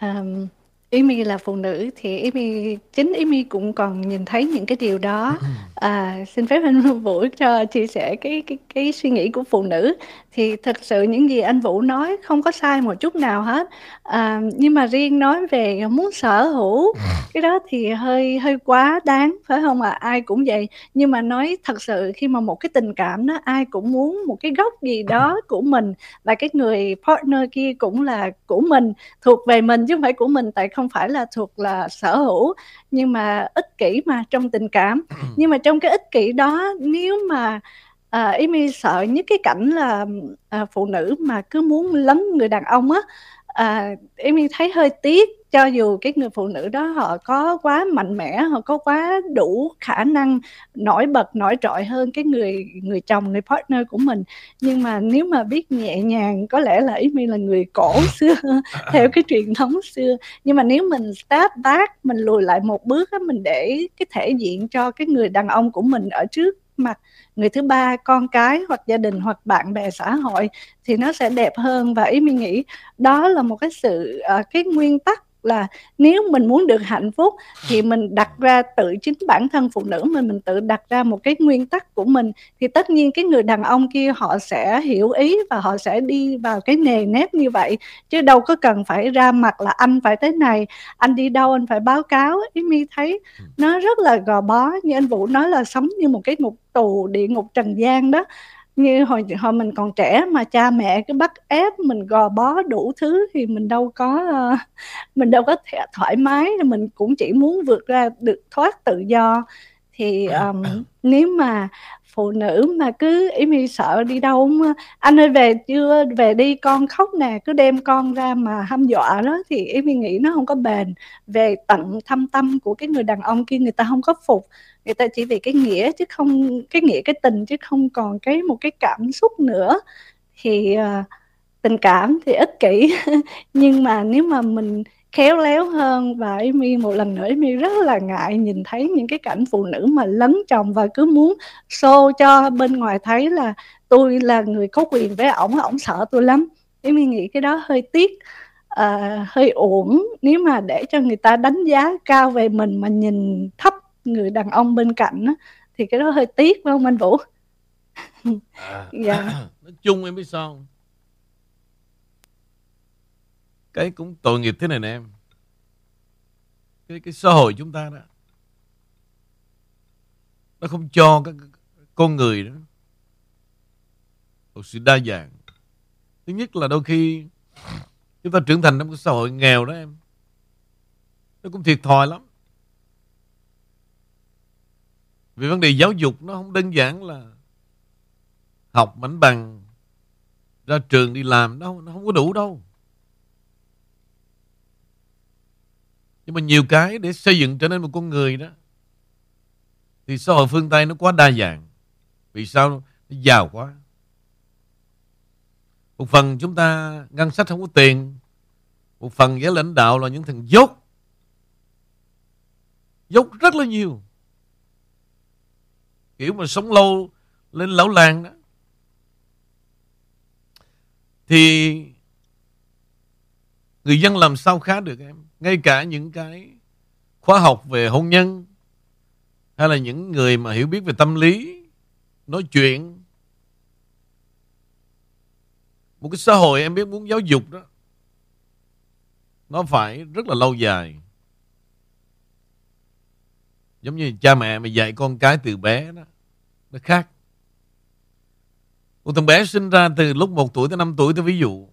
yeah. um, Amy là phụ nữ thì Amy chính Amy cũng còn nhìn thấy những cái điều đó. Ừ. À, xin phép anh Vũ cho chia sẻ cái cái cái suy nghĩ của phụ nữ. Thì thực sự những gì anh Vũ nói không có sai một chút nào hết. À, nhưng mà riêng nói về muốn sở hữu cái đó thì hơi hơi quá đáng phải không ạ? À? Ai cũng vậy. Nhưng mà nói thật sự khi mà một cái tình cảm đó ai cũng muốn một cái góc gì đó của mình và cái người partner kia cũng là của mình, thuộc về mình chứ không phải của mình tại không phải là thuộc là sở hữu nhưng mà ích kỷ mà trong tình cảm nhưng mà trong cái ích kỷ đó nếu mà à, Amy sợ nhất cái cảnh là à, phụ nữ mà cứ muốn lấn người đàn ông á à, Amy thấy hơi tiếc cho dù cái người phụ nữ đó họ có quá mạnh mẽ họ có quá đủ khả năng nổi bật nổi trội hơn cái người người chồng người partner của mình. Nhưng mà nếu mà biết nhẹ nhàng có lẽ là ý mi là người cổ xưa theo cái truyền thống xưa. Nhưng mà nếu mình step back mình lùi lại một bước á mình để cái thể diện cho cái người đàn ông của mình ở trước mặt người thứ ba con cái hoặc gia đình hoặc bạn bè xã hội thì nó sẽ đẹp hơn. Và ý mình nghĩ đó là một cái sự uh, cái nguyên tắc là nếu mình muốn được hạnh phúc thì mình đặt ra tự chính bản thân phụ nữ mình mình tự đặt ra một cái nguyên tắc của mình. Thì tất nhiên cái người đàn ông kia họ sẽ hiểu ý và họ sẽ đi vào cái nề nếp như vậy. Chứ đâu có cần phải ra mặt là anh phải thế này anh đi đâu anh phải báo cáo. Ý mi thấy ừ. nó rất là gò bó. Như anh vũ nói là sống như một cái ngục tù địa ngục trần gian đó như hồi hồi mình còn trẻ mà cha mẹ cứ bắt ép mình gò bó đủ thứ thì mình đâu có uh, mình đâu có thể thoải mái mình cũng chỉ muốn vượt ra được thoát tự do. Thì um, nếu mà phụ nữ mà cứ ý mi sợ đi đâu mà anh ơi về chưa về đi con khóc nè cứ đem con ra mà hăm dọa đó thì ý mi nghĩ nó không có bền. Về tận thâm tâm của cái người đàn ông kia người ta không có phục người ta chỉ vì cái nghĩa chứ không cái nghĩa cái tình chứ không còn cái một cái cảm xúc nữa. Thì uh, tình cảm thì ích kỷ. Nhưng mà nếu mà mình khéo léo hơn và Amy một lần nữa Amy rất là ngại nhìn thấy những cái cảnh phụ nữ mà lấn chồng và cứ muốn show cho bên ngoài thấy là tôi là người có quyền với ổng ổng sợ tôi lắm. Amy nghĩ cái đó hơi tiếc uh, hơi uổng. Nếu mà để cho người ta đánh giá cao về mình mà nhìn thấp người đàn ông bên cạnh á, thì cái đó hơi tiếc phải không anh Vũ? à, dạ. nói chung em biết sao không? cái cũng tội nghiệp thế này nè em cái cái xã hội chúng ta đó nó không cho các con người đó một sự đa dạng thứ nhất là đôi khi chúng ta trưởng thành trong cái xã hội nghèo đó em nó cũng thiệt thòi lắm vì vấn đề giáo dục nó không đơn giản là học mảnh bằng, ra trường đi làm đâu nó không có đủ đâu. Nhưng mà nhiều cái để xây dựng trở nên một con người đó, thì xã hội phương Tây nó quá đa dạng. Vì sao? Nó giàu quá. Một phần chúng ta ngân sách không có tiền, một phần giới lãnh đạo là những thằng dốt. Dốt rất là nhiều kiểu mà sống lâu lên lão làng đó. Thì người dân làm sao khá được em? Ngay cả những cái khóa học về hôn nhân, hay là những người mà hiểu biết về tâm lý, nói chuyện. Một cái xã hội em biết muốn giáo dục đó, nó phải rất là lâu dài giống như cha mẹ mà dạy con cái từ bé đó, nó khác. Một thằng bé sinh ra từ lúc 1 tuổi tới 5 tuổi tôi ví dụ.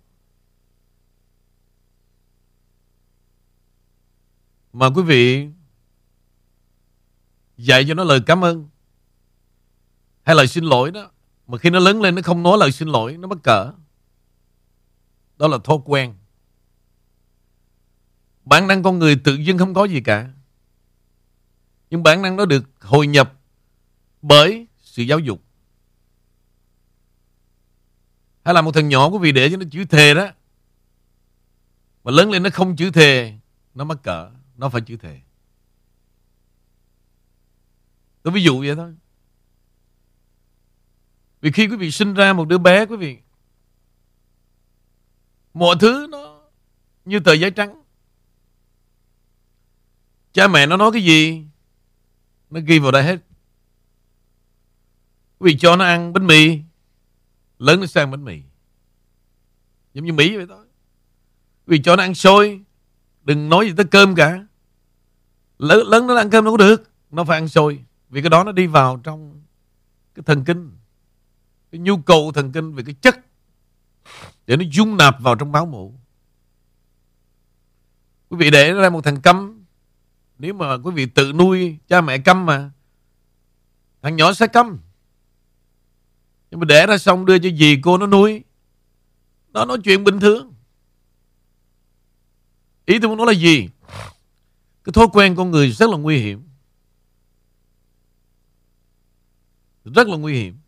Mà quý vị dạy cho nó lời cảm ơn hay lời xin lỗi đó, mà khi nó lớn lên nó không nói lời xin lỗi, nó mắc cỡ. Đó là thói quen. Bản năng con người tự dưng không có gì cả nhưng bản năng đó được hồi nhập bởi sự giáo dục. Hay là một thằng nhỏ quý vị để cho nó chữ thề đó. Mà lớn lên nó không chữ thề, nó mắc cỡ, nó phải chữ thề. Tôi ví dụ vậy thôi. Vì khi quý vị sinh ra một đứa bé, quý vị, mọi thứ nó như tờ giấy trắng. Cha mẹ nó nói cái gì nó ghi vào đây hết. Quý vị cho nó ăn bánh mì. Lớn nó sang bánh mì. Giống như mỹ vậy thôi. Quý vị cho nó ăn xôi. Đừng nói gì tới cơm cả. Lớn lớn nó ăn cơm đâu có được. Nó phải ăn xôi. Vì cái đó nó đi vào trong cái thần kinh. Cái nhu cầu thần kinh về cái chất. Để nó dung nạp vào trong máu mủ. Quý vị để ra một thằng câm nếu mà quý vị tự nuôi cha mẹ câm mà, thằng nhỏ sẽ câm. Nhưng mà để ra xong đưa cho dì cô nó nuôi, nó nói chuyện bình thường. Ý tôi muốn nói là gì? Cái thói quen con người rất là nguy hiểm. Rất là nguy hiểm.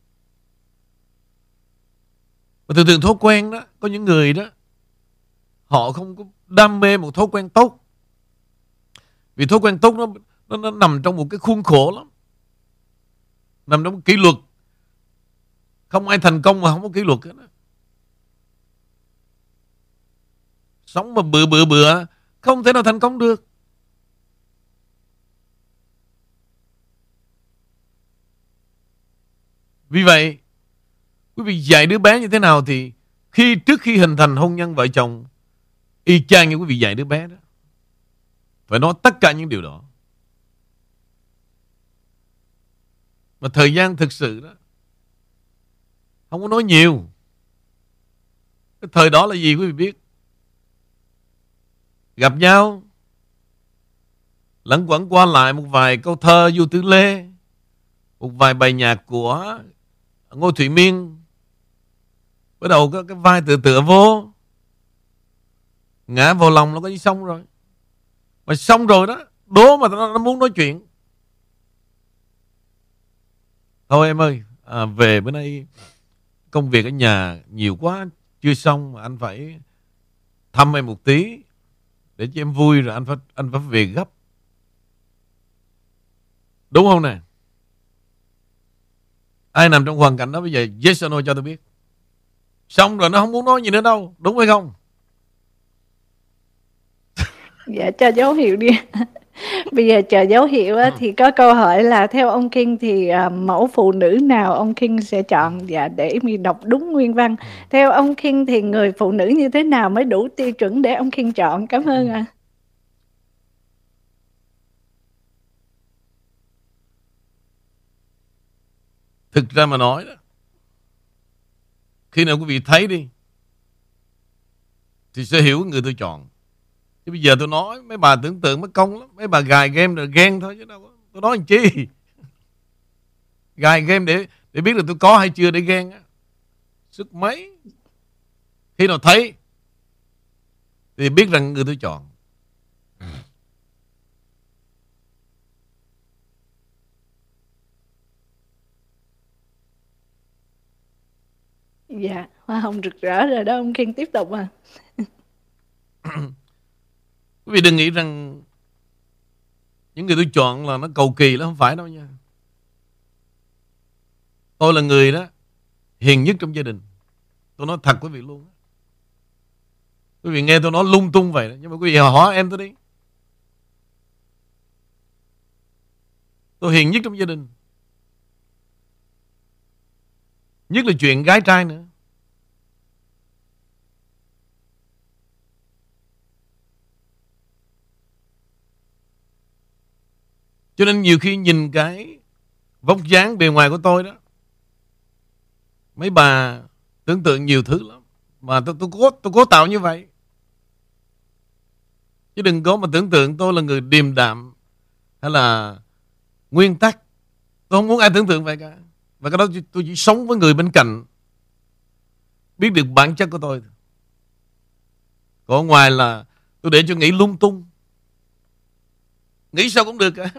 Và thường thường thói quen đó, có những người đó, họ không có đam mê một thói quen tốt vì thói quen tốt nó nó, nó nằm trong một cái khuôn khổ lắm. Nằm trong kỷ luật. Không ai thành công mà không có kỷ luật hết đó. sống mà bừa bừa bừa không thể nào thành công được. Vì vậy quý vị dạy đứa bé như thế nào thì khi trước khi hình thành hôn nhân vợ chồng y chang như quý vị dạy đứa bé đó phải nói tất cả những điều đó. Mà thời gian thực sự đó, không có nói nhiều. Cái thời đó là gì quý vị biết? Gặp nhau, lẫn quẩn qua lại một vài câu thơ du tứ lê, một vài bài nhạc của ngô thụy miên. Bắt đầu có cái vai tựa tựa vô. Ngã vào lòng nó có đi xong rồi mà xong rồi đó đố mà nó, nó muốn nói chuyện. Thôi em ơi à, về bữa nay công việc ở nhà nhiều quá chưa xong mà anh phải thăm em một tí để cho em vui rồi anh phải anh phải về gấp. Đúng không nè? Ai nằm trong hoàn cảnh đó bây giờ? Yes or no cho tôi biết. Xong rồi nó không muốn nói gì nữa đâu đúng hay không? Dạ cho dấu hiệu đi bây giờ chờ dấu hiệu á, ừ. thì có câu hỏi là theo ông King thì uh, mẫu phụ nữ nào ông King sẽ chọn dạ để mình đọc đúng nguyên văn ừ. theo ông King thì người phụ nữ như thế nào mới đủ tiêu chuẩn để ông King chọn cảm ơn ạ à. thực ra mà nói đó khi nào quý vị thấy đi thì sẽ hiểu người tôi chọn Chứ bây giờ tôi nói mấy bà tưởng tượng mất công lắm. Mấy bà gài game rồi ghen thôi chứ đâu có. Tôi nói làm chi? Gài game để để biết là tôi có hay chưa để ghen á. Sức mấy? Khi nào thấy thì biết rằng người tôi chọn. Dạ, hoa hồng rực rỡ rồi đó, ông Kiên tiếp tục à. Quý vị đừng nghĩ rằng những người tôi chọn là nó cầu kỳ lắm, không phải đâu nha. Tôi là người đó hiền nhất trong gia đình. Tôi nói thật quý vị luôn. Quý vị nghe tôi nói lung tung vậy đó. Nhưng mà quý vị hỏi em tôi đi. Tôi hiền nhất trong gia đình. Nhất là chuyện gái trai nữa. Cho nên nhiều khi nhìn cái vóc dáng bề ngoài của tôi đó. Mấy bà tưởng tượng nhiều thứ lắm. Mà tôi, tôi, cố, tôi cố tạo như vậy. Chứ đừng có mà tưởng tượng tôi là người điềm đạm hay là nguyên tắc. Tôi không muốn ai tưởng tượng vậy cả. Và cái đó tôi chỉ sống với người bên cạnh Biết được bản chất của tôi Còn ngoài là Tôi để cho nghĩ lung tung Nghĩ sao cũng được cả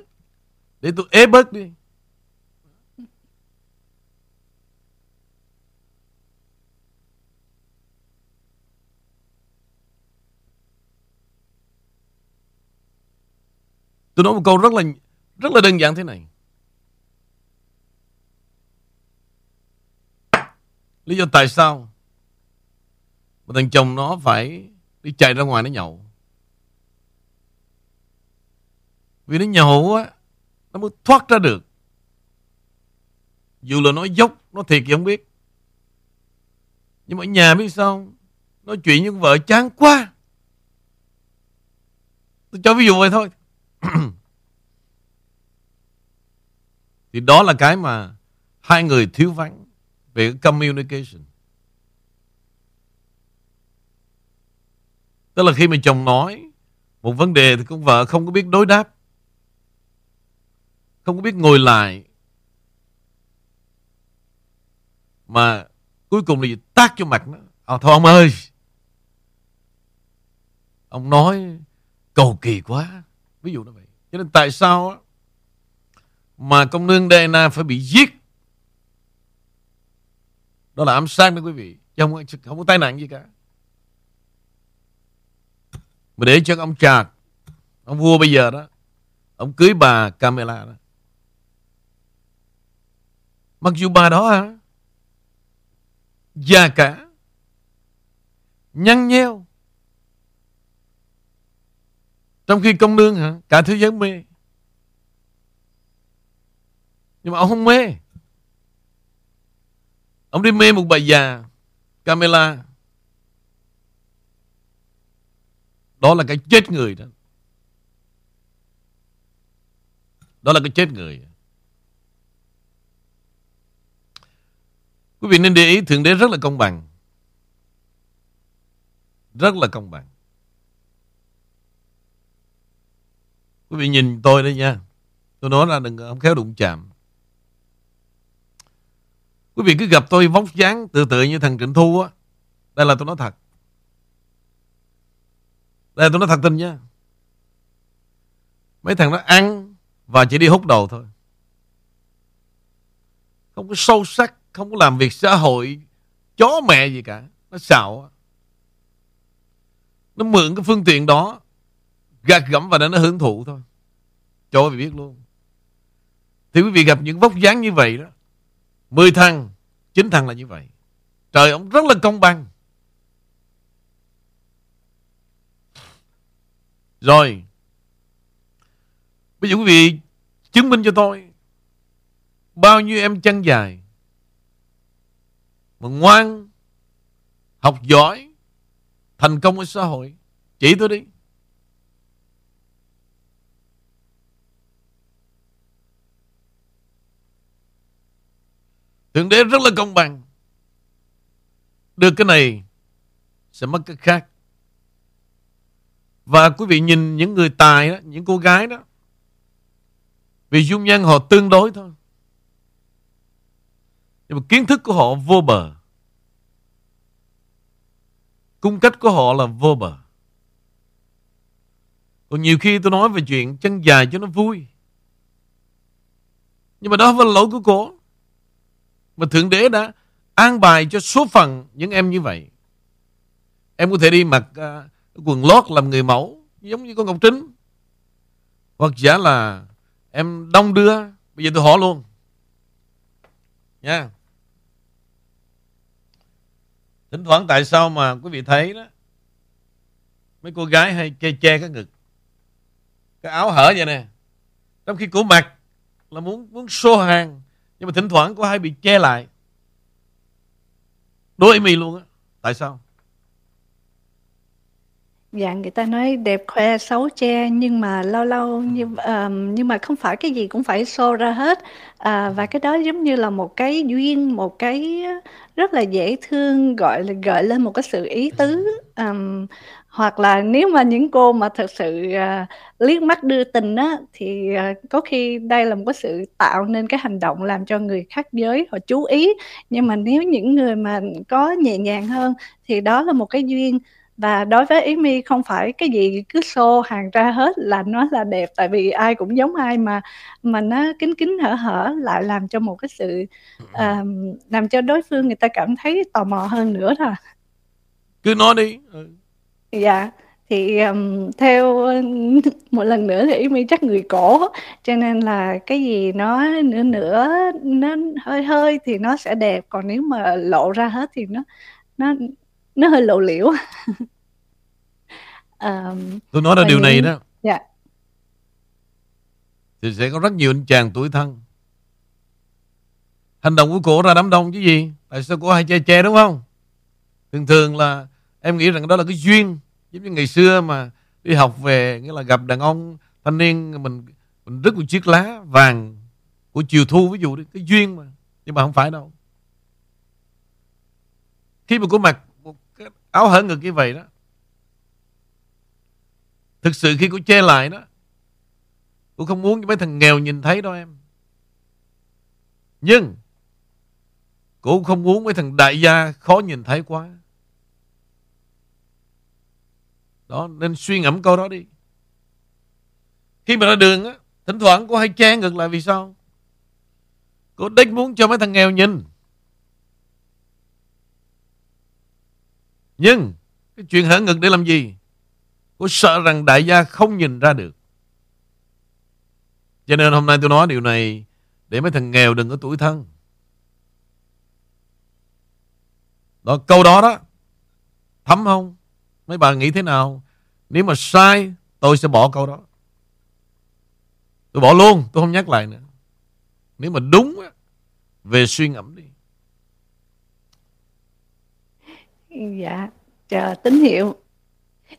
để tôi ế bớt đi Tôi nói một câu rất là rất là đơn giản thế này. Lý do tại sao mà thằng chồng nó phải đi chạy ra ngoài nó nhậu. Vì nó nhậu á, nó mới thoát ra được. Dù là nói dốc, nó thiệt thì không biết. Nhưng mà ở nhà biết sao Nói chuyện với vợ chán quá Tôi cho ví dụ vậy thôi Thì đó là cái mà Hai người thiếu vắng về communication. Tức là khi mà chồng nói một vấn đề thì con vợ không có biết đối đáp. Không có biết ngồi lại. Mà cuối cùng là gì? Tác cho mặt nó. À, thôi ông ơi. Ông nói cầu kỳ quá. Ví dụ như vậy. Cho nên tại sao mà công nương Diana phải bị giết đó là ám sát đó quý vị chứ không, không có tai nạn gì cả mà để cho ông trạc ông vua bây giờ đó ông cưới bà Camilla đó Mặc dù bà đó à Già cả. Nhăn nheo. Trong khi công nương hả? Cả thế giới mê. Nhưng mà ông không mê. Ông đi mê một bà già camela Đó là cái chết người đó Đó là cái chết người Quý vị nên để ý Thượng Đế rất là công bằng Rất là công bằng Quý vị nhìn tôi đây nha Tôi nói là đừng không khéo đụng chạm Quý vị cứ gặp tôi vóc dáng tự tự như thằng Trịnh Thu á. Đây là tôi nói thật. Đây là tôi nói thật tình nha. Mấy thằng nó ăn và chỉ đi hút đầu thôi. Không có sâu sắc, không có làm việc xã hội, chó mẹ gì cả. Nó xạo. Nó mượn cái phương tiện đó, gạt gẫm và nó hưởng thụ thôi. Cho quý vị biết luôn. Thì quý vị gặp những vóc dáng như vậy đó 10 thằng, 9 thằng là như vậy. Trời ông rất là công bằng. Rồi. Bây giờ quý vị chứng minh cho tôi bao nhiêu em chân dài mà ngoan, học giỏi, thành công ở xã hội. Chỉ tôi đi. Thượng đế rất là công bằng. Được cái này sẽ mất cái khác. Và quý vị nhìn những người tài đó, những cô gái đó. Vì dung nhan họ tương đối thôi. Nhưng mà kiến thức của họ vô bờ. Cung cách của họ là vô bờ. Còn nhiều khi tôi nói về chuyện chân dài cho nó vui. Nhưng mà đó không phải là lỗi của cô. Mà Thượng Đế đã an bài cho số phận những em như vậy. Em có thể đi mặc uh, quần lót làm người mẫu giống như con Ngọc Trinh. Hoặc giả là em đông đưa. Bây giờ tôi hỏi luôn. Nha. Thỉnh thoảng tại sao mà quý vị thấy đó, mấy cô gái hay che che cái ngực, cái áo hở vậy nè. Trong khi cổ mặc là muốn muốn xô hàng, nhưng mà thỉnh thoảng có hay bị che lại. Đôi mi luôn á, Tại sao? Dạ người ta nói đẹp khoe xấu che nhưng mà lâu lâu như um, nhưng mà không phải cái gì cũng phải show ra hết. À, và cái đó giống như là một cái duyên một cái rất là dễ thương gọi là gợi lên một cái sự ý tứ. Um, hoặc là nếu mà những cô mà thật sự uh, liếc mắt đưa tình á thì uh, có khi đây là một cái sự tạo nên cái hành động làm cho người khác giới họ chú ý. Nhưng mà nếu những người mà có nhẹ nhàng hơn thì đó là một cái duyên và đối với ý mi không phải cái gì cứ show hàng ra hết là nó là đẹp tại vì ai cũng giống ai mà mà nó kín kín hở hở lại làm cho một cái sự uh, làm cho đối phương người ta cảm thấy tò mò hơn nữa thôi. Cứ nói đi. Ừ. dạ thì um, theo một lần nữa thì ý mi chắc người cổ cho nên là cái gì nó nữa nữa nó hơi hơi thì nó sẽ đẹp còn nếu mà lộ ra hết thì nó nó nó hơi lộ liễu. Um, tôi nói là điều này đó. Dạ. Thì sẽ có rất nhiều anh chàng tuổi thân. Hành động của cổ ra đám đông chứ gì? Tại sao cổ hay che che đúng không? Thường thường là em nghĩ rằng đó là cái duyên giống như ngày xưa mà đi học về nghĩa là gặp đàn ông thanh niên mình mình rứt một chiếc lá vàng của chiều thu ví dụ đi cái duyên mà. Nhưng mà không phải đâu. Khi mà cô mặc áo hở ngực như vậy đó. Thực sự khi cô che lại đó, cô không muốn cho mấy thằng nghèo nhìn thấy đâu em. Nhưng, cô không muốn mấy thằng đại gia khó nhìn thấy quá. Đó, nên suy ngẫm câu đó đi. Khi mà ra đường á, thỉnh thoảng cô hay che ngược lại vì sao? Cô đích muốn cho mấy thằng nghèo nhìn. Nhưng cái chuyện hở ngực để làm gì? Cô sợ rằng đại gia không nhìn ra được. Cho nên hôm nay tôi nói điều này để mấy thằng nghèo đừng có tuổi thân. Đó, câu đó đó thấm không? Mấy bà nghĩ thế nào? Nếu mà sai tôi sẽ bỏ câu đó. Tôi bỏ luôn, tôi không nhắc lại nữa. Nếu mà đúng về suy ngẫm đi. Dạ. Chờ tín hiệu.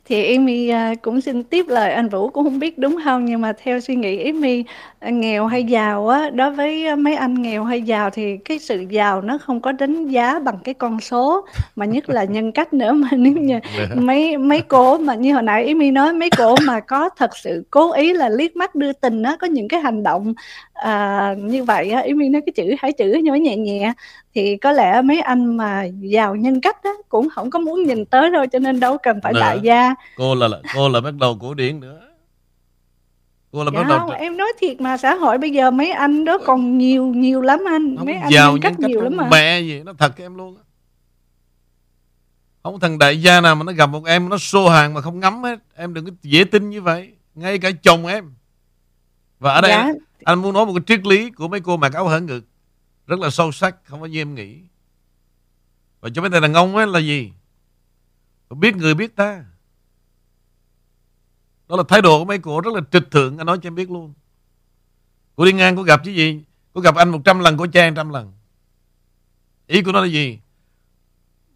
Thì Amy à, cũng xin tiếp lời anh Vũ cũng không biết đúng không nhưng mà theo suy nghĩ Amy à, nghèo hay giàu á đối với mấy anh nghèo hay giàu thì cái sự giàu nó không có đánh giá bằng cái con số mà nhất là nhân cách nữa. Mà nếu như dạ. mấy mấy cô mà như hồi nãy Amy nói mấy cô mà có thật sự cố ý là liếc mắt đưa tình á có những cái hành động à, như vậy á Amy nói cái chữ hai chữ nói nhẹ nhẹ thì có lẽ mấy anh mà giàu nhân cách á cũng không có muốn nhìn tới đâu cho nên đâu cần phải Nè, đại gia. cô là cô là bắt đầu cổ điển nữa. Cô là dạ bắt đầu không, em nói thiệt mà xã hội bây giờ mấy anh đó còn nhiều nhiều lắm anh. Không, mấy anh giàu nhân cách nhiều lắm mà. mẹ gì nó thật em luôn không thằng đại gia nào mà nó gặp một em nó xô hàng mà không ngắm hết. Em đừng có dễ tin như vậy. Ngay cả chồng em. Và ở đây dạ. anh muốn nói một cái triết lý của mấy cô mặc áo hở ngực rất là sâu sắc, không có như em nghĩ. Và cho mấy thằng đàn ông ấy là gì? Biết người biết ta. Đó là thái độ của mấy cô rất là trịch thượng, anh nói cho em biết luôn. Cô đi ngang, cô gặp chứ gì? Cô gặp anh 100 lần, cô che trăm lần. Ý của nó là gì?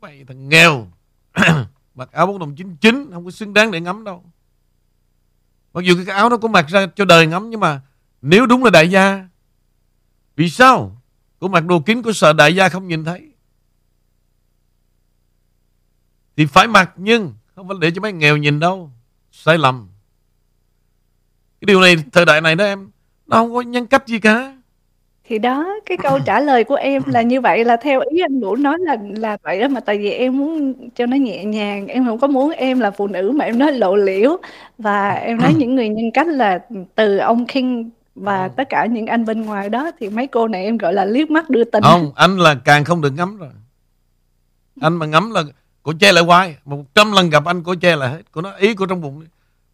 Mày thằng nghèo. Mặc áo bốn đồng chín chín, không có xứng đáng để ngắm đâu. Mặc dù cái áo nó có mặc ra cho đời ngắm, nhưng mà nếu đúng là đại gia, vì sao? Cô mặc đồ kín cô sợ đại gia không nhìn thấy. Thì phải mặc nhưng Không phải để cho mấy nghèo nhìn đâu. Sai lầm. Cái điều này thời đại này đó em Nó không có nhân cách gì cả. Thì đó cái câu trả lời của em là như vậy là theo ý anh Vũ nói là là vậy đó mà tại vì em muốn cho nó nhẹ nhàng em không có muốn em là phụ nữ mà em nói lộ liễu. Và em nói những người nhân cách là từ ông King và ừ. tất cả những anh bên ngoài đó thì mấy cô này em gọi là liếc mắt đưa tình không anh là càng không được ngắm rồi. Anh mà ngắm là cô che lại hoài. Một trăm lần gặp anh cô che lại hết. Cô nói ý của trong bụng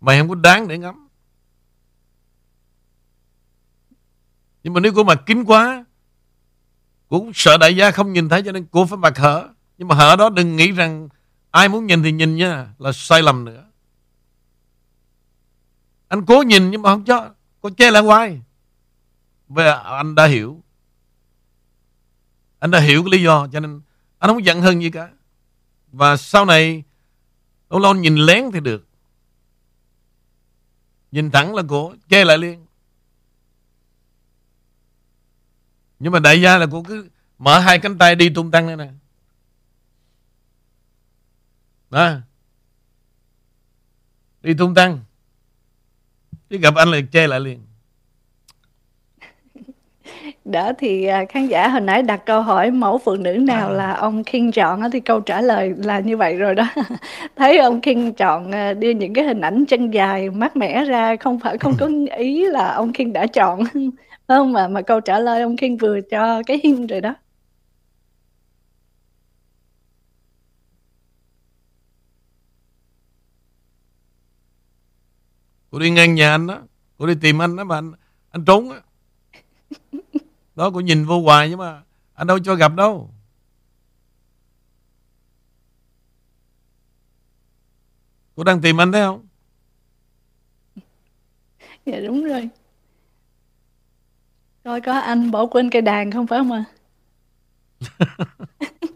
mày không có đáng để ngắm. Nhưng mà nếu cô mặc kín quá cô cũng sợ đại gia không nhìn thấy cho nên cô phải mặc hở. Nhưng mà hở đó đừng nghĩ rằng ai muốn nhìn thì nhìn nha là sai lầm nữa. Anh cố nhìn nhưng mà không cho con che lại hoài Và anh đã hiểu. Anh đã hiểu cái lý do, Cho nên anh không giận hơn gì cả. Và sau này, Lâu lâu nhìn lén thì được. Nhìn thẳng là cô Che lại liền. Nhưng mà đại gia là cô cứ Mở hai cánh tay đi tung tăng đây nè. Đó. Đi tung tăng. Chứ gặp anh là che lại liền. Đó thì à, khán giả hồi nãy đặt câu hỏi mẫu phụ nữ nào là ông King chọn thì câu trả lời là như vậy rồi đó. Thấy ông King chọn à, đưa những cái hình ảnh chân dài mát mẻ ra không phải không có ý là ông King đã chọn không mà mà câu trả lời ông King vừa cho cái hint rồi đó. Cô đi ngang nhà anh đó. Cô đi tìm anh đó mà anh, anh trốn á. Đó cô nhìn vô hoài nhưng mà. Anh đâu cho gặp đâu. Cô đang tìm anh thấy không? Dạ đúng rồi. Coi có anh bỏ quên cây đàn không phải không ạ à?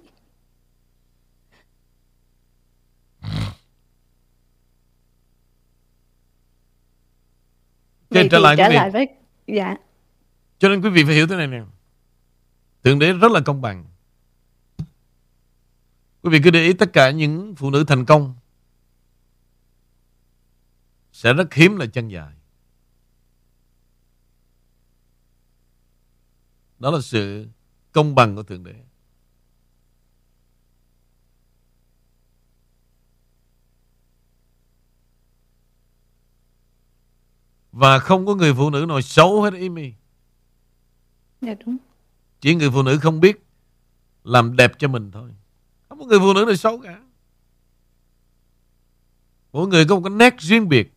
Vậy trở lại, trở lại với dạ. Cho nên quý vị phải hiểu thế này nè. Thượng đế rất là công bằng. Quý vị cứ để ý tất cả những phụ nữ thành công sẽ rất hiếm là chân dài. Đó là sự công bằng của Thượng Đế. Và không có người phụ nữ nào xấu hết Amy. Dạ đúng. Chỉ người phụ nữ không biết làm đẹp cho mình thôi. Không có người phụ nữ nào xấu cả. Mỗi người có một cái nét riêng biệt.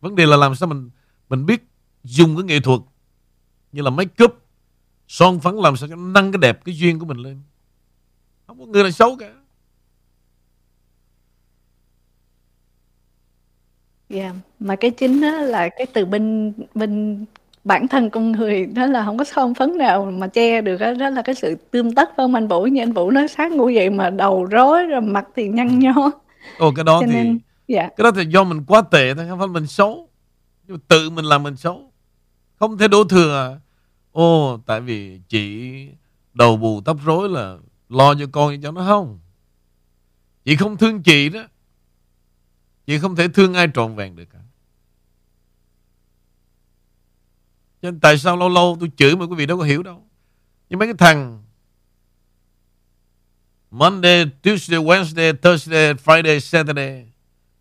Vấn đề là làm sao mình mình biết dùng cái nghệ thuật như là make up, son phấn làm sao cho nâng cái đẹp, cái duyên của mình lên. Không có người nào xấu cả. Yeah, mà cái chính á là cái từ bên bên bản thân con người đó là hổng có son phấn nào mà che được á, đó là cái sự tươm tất, phải hông anh Vũ? Như anh Vũ nói sáng ngủ dậy mà đầu rối rồi mặt thì nhăn nhó. Ồ, cái đó Cho thì nên dạ. cái đó thì do mình quá tệ thôi, không phải mình xấu. Nhưng mà tự mình làm mình xấu. Không thể đổ thừa. Ồ, tại vì chị đầu bù tóc rối là lo cho con cho nó không. Chị không thương chị đó. Chị không thể thương ai trọn vẹn được cả. Cho nên tại sao lâu lâu tôi chửi mà quý vị đâu có hiểu đâu. Nhưng mấy cái thằng Monday, Tuesday, Wednesday, Thursday, Friday, Saturday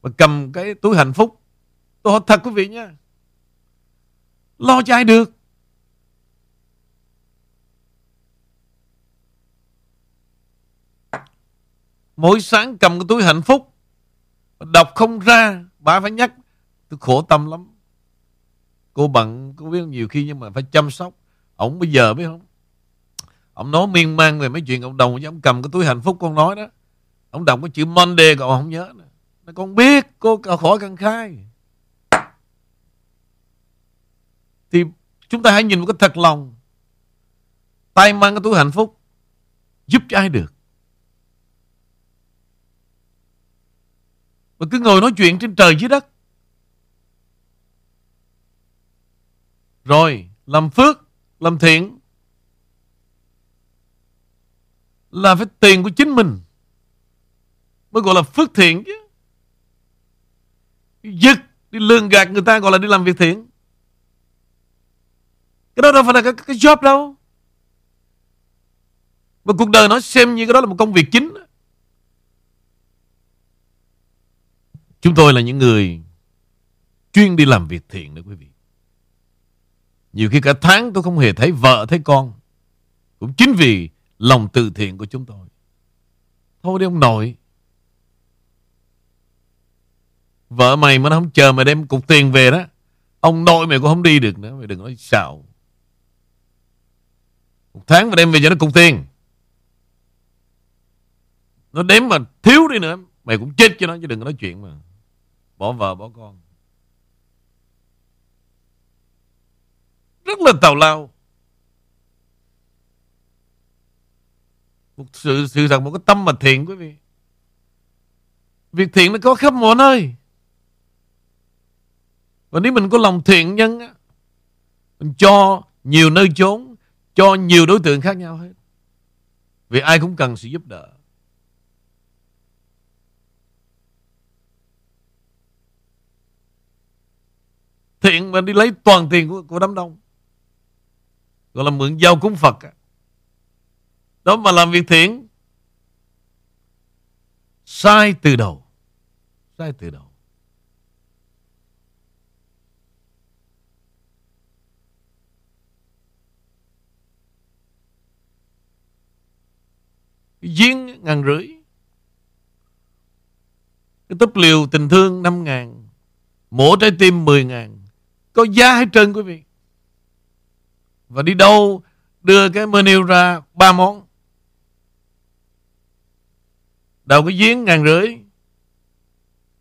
và cầm cái túi hạnh phúc. Tôi hỏi thật quý vị nha. Lo cho ai được. Mỗi sáng cầm cái túi hạnh phúc Đọc không ra, Bà phải nhắc. Tôi khổ tâm lắm. Cô bận Cô biết nhiều khi nhưng mà phải chăm sóc. Ông bây giờ biết không? Ông nói miên man về mấy chuyện cộng đồng Ông cầm cái túi hạnh phúc con nói đó. Ông đọc cái chữ Monday còn không nhớ nữa. Nó con biết, cô khỏi cần khai. Thì chúng ta hãy nhìn một cái thật lòng. Tay mang cái túi hạnh phúc, Giúp cho ai được? Và cứ ngồi nói chuyện trên trời dưới đất. Rồi làm phước Làm thiện Là phải tiền của chính mình. Mới gọi là phước thiện chứ. Giật Đi lương gạt người ta gọi là đi làm việc thiện. Cái đó đâu phải là cái, cái job đâu. Mà cuộc đời nó xem như cái đó là một công việc chính. Chúng tôi là những người chuyên đi làm việc thiện đó quý vị. Nhiều khi cả tháng tôi không hề thấy vợ, thấy con. Cũng chính vì lòng từ thiện của chúng tôi. Thôi đi ông nội. Vợ mày mà nó không chờ mày đem cục tiền về đó. Ông nội mày cũng không đi được nữa. Mày đừng nói xạo. Một tháng mà đem về cho nó cục tiền. Nó đếm mà thiếu đi nữa. Mày cũng chết cho nó chứ đừng có nói chuyện mà. Bỏ vợ bỏ con. Rất là tào lao. Một sự, sự thật một cái tâm mà thiện quý vị. Việc thiện nó có khắp mọi nơi. Và nếu mình có lòng thiện nhân Mình cho nhiều nơi chốn Cho nhiều đối tượng khác nhau hết. Vì ai cũng cần sự giúp đỡ. Thiện mà đi lấy toàn tiền của, của đám đông. Gọi là mượn giao cúng Phật đó mà làm việc thiện sai từ đầu. Sai từ đầu. Giếng ngàn rưỡi. Cái túp liều tình thương năm ngàn mổ trái tim mười ngàn có giá hết trơn quý vị. Và đi đâu Đưa cái menu ra ba món. Đầu cái giếng ngàn rưỡi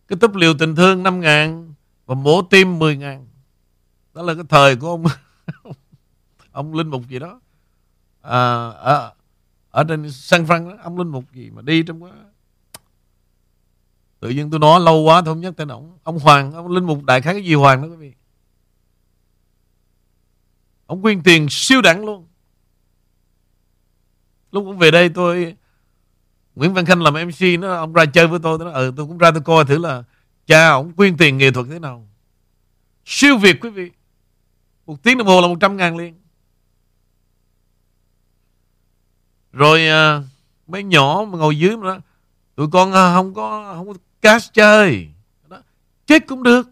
Cái túp liều tình thương năm ngàn Và mổ tim mười ngàn. Đó là cái thời của ông Ông Linh Mục gì đó. À, ở, ở trên San Fran đó, Ông Linh Mục gì mà đi trong đó Tự nhiên tôi nói lâu quá tôi không nhắc tên ông. Ông Hoàng, ông Linh Mục đại khái cái gì Hoàng đó quý vị? Ông quyên tiền siêu đẳng luôn. Lúc cũng về đây tôi Nguyễn Văn Khanh làm MC nó Ông ra chơi với tôi nó, Ừ tôi cũng ra tôi coi thử là Cha ông quyên tiền nghệ thuật thế nào. Siêu việt quý vị. Một tiếng đồng hồ là 100 ngàn liền. Rồi à, Mấy nhỏ mà ngồi dưới mà đó Tụi con à, không có Không có cash chơi. Đó. Chết cũng được.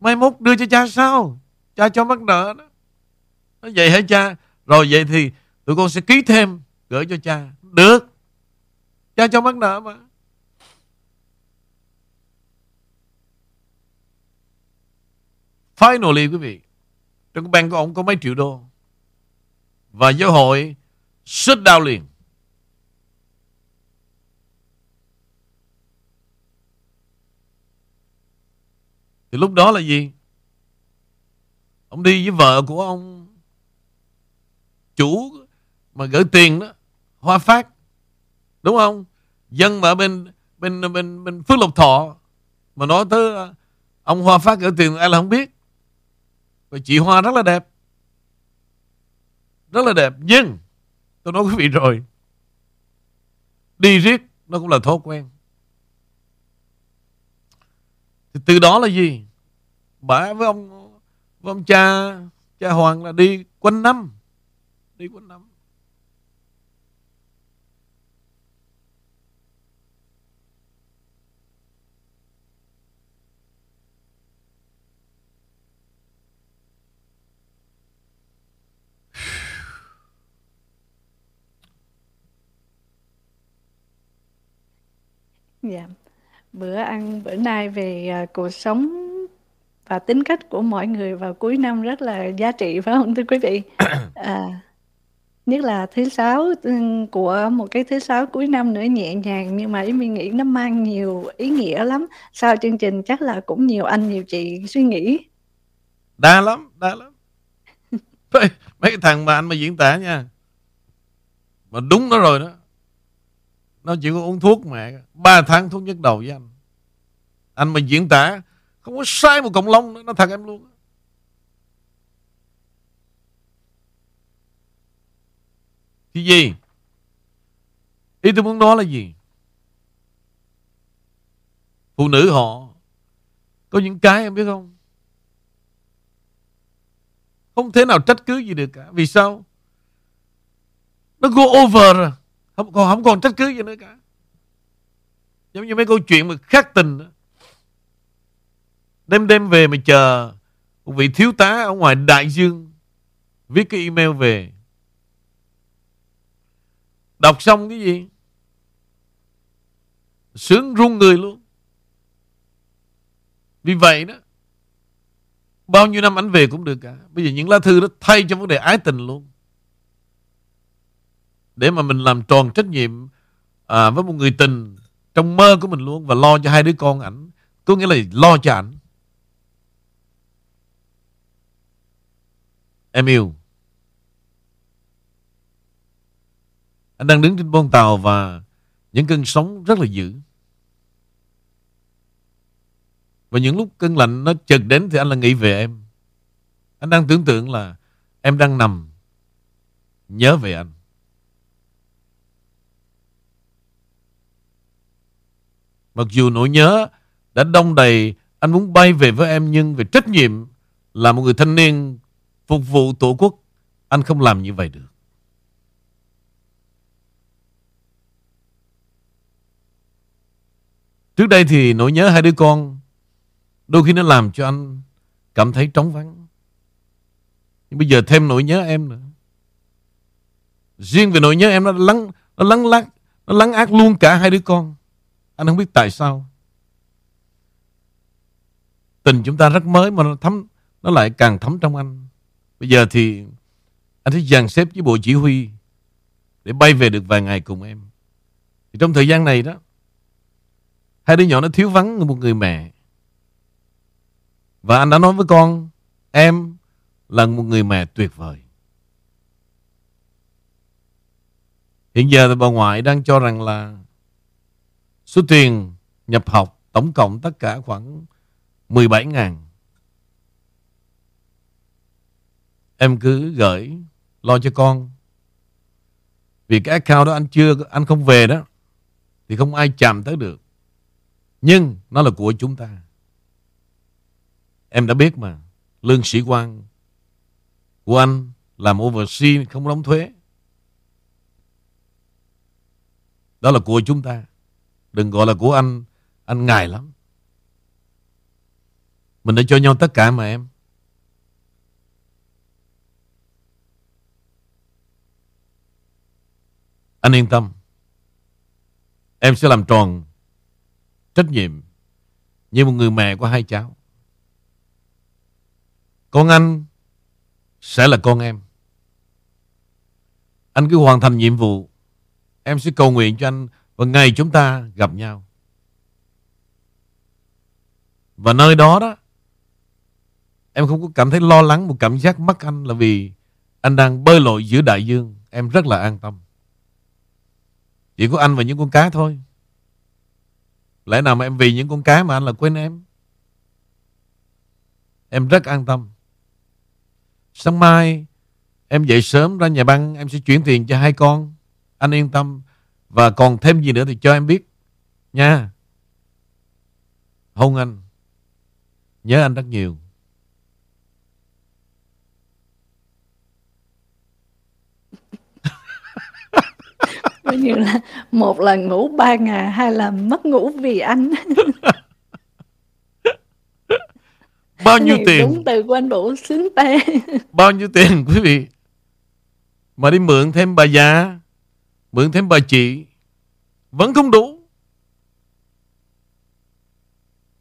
Mai mốt đưa cho cha sao? Cha cho mắc nợ đó. Nói vậy hả cha? Rồi vậy thì tụi con sẽ ký thêm gửi cho cha. Được. Cha cho mắc nợ mà. Finally quý vị, trong cái bank của ông có mấy triệu đô. Và giáo hội shut down liền. Thì lúc đó là gì? Ông đi với vợ của ông chủ mà gửi tiền đó, Hoa Phát. Đúng không? Dân mà ở bên bên bên bên Phước Lộc Thọ mà nói tới ờ, ông Hoa Phát gửi tiền ai là không biết. Và chị Hoa rất là đẹp. Rất là đẹp. Nhưng tôi nói quý vị rồi. Đi riết nó cũng là thói quen. Thì từ đó là gì? Bà với ông với ông cha cha Hoàng là đi quanh năm. Đi quanh năm. Dạ. Bữa ăn bữa nay về à, cuộc sống và tính cách của mọi người vào cuối năm rất là giá trị phải không thưa quý vị? À, nhất là thứ sáu của một cái thứ sáu cuối năm nữa nhẹ nhàng nhưng mà ý mình nghĩ nó mang nhiều ý nghĩa lắm. Sau chương trình chắc là cũng nhiều anh nhiều chị suy nghĩ. Đa lắm, đa lắm. mấy cái thằng mà anh mà diễn tả nha. Mà đúng nó rồi đó. Nó chỉ có uống thuốc mẹ ba tháng thuốc nhức đầu với anh Anh mà diễn tả Không có sai một cộng lông nữa Nó thật em luôn Thì gì? Ý tôi muốn nói là gì? Phụ nữ họ, Có những cái em biết không? Không thể nào trách cứ gì được cả. Vì sao? Nó go over rồi. Không, còn không còn trách cứ gì nữa cả. Giống như mấy câu chuyện mà khác tình đó. đêm đêm về mà chờ một vị thiếu tá ở ngoài đại dương viết cái email về đọc xong cái gì? Sướng run người luôn. Vì vậy đó bao nhiêu năm ảnh về cũng được cả. Bây giờ những lá thư đó thay cho vấn đề ái tình luôn. Để mà mình làm tròn trách nhiệm à, với một người tình trong mơ của mình luôn và lo cho hai đứa con ảnh. Có nghĩa là lo cho ảnh. Em yêu. Anh đang đứng trên con tàu và những cơn sóng rất là dữ. Và những lúc cơn lạnh nó chợt đến thì anh là nghĩ về em. Anh đang tưởng tượng là em đang nằm nhớ về anh. Mặc dù nỗi nhớ đã đông đầy, anh muốn bay về với em, nhưng về trách nhiệm là một người thanh niên phục vụ tổ quốc, anh không làm như vậy được. Trước đây thì nỗi nhớ hai đứa con, đôi khi nó làm cho anh cảm thấy trống vắng. Nhưng bây giờ thêm nỗi nhớ em nữa. Riêng về nỗi nhớ em, nó lắng nó lắng lắc nó lắng ác luôn cả hai đứa con. Anh không biết tại sao Tình chúng ta rất mới Mà nó thấm, Nó lại càng thấm trong anh Bây giờ thì Anh sẽ dàn xếp với bộ chỉ huy Để bay về được vài ngày cùng em thì Trong thời gian này đó Hai đứa nhỏ nó thiếu vắng một người mẹ Và anh đã nói với con, Em là một người mẹ tuyệt vời Hiện giờ thì bà ngoại đang cho rằng là Số tiền nhập học tổng cộng tất cả khoảng 17 ngàn. Em cứ gửi lo cho con. Vì cái account đó anh chưa, anh không về đó, thì không ai chạm tới được. Nhưng nó là của chúng ta. Em đã biết mà, lương sĩ quan của anh làm overseas không đóng thuế. Đó là của chúng ta. Đừng gọi là của anh Anh ngài lắm Mình đã cho nhau tất cả mà em Anh yên tâm Em sẽ làm tròn Trách nhiệm Như một người mẹ của hai cháu Con anh Sẽ là con em Anh cứ hoàn thành nhiệm vụ Em sẽ cầu nguyện cho anh và ngày chúng ta gặp nhau Và nơi đó đó, Em không có cảm thấy lo lắng một cảm giác mất anh là vì anh đang bơi lội giữa đại dương. Em rất là an tâm. Chỉ có anh và những con cá thôi. Lẽ nào mà em vì những con cá mà anh là quên em? Em rất an tâm. Sáng mai, em dậy sớm ra nhà băng, em sẽ chuyển tiền cho hai con. Anh yên tâm. Và còn thêm gì nữa thì cho em biết. Nha. Hôn anh. Nhớ anh rất nhiều. Coi như là một lần ngủ ba ngày, hai lần mất ngủ vì anh. Bao nhiêu tiền? Đúng từ của anh Vũ sướng tê. Bao nhiêu tiền quý vị? Mà đi mượn thêm bà già, mượn thêm bà chị, vẫn không đủ.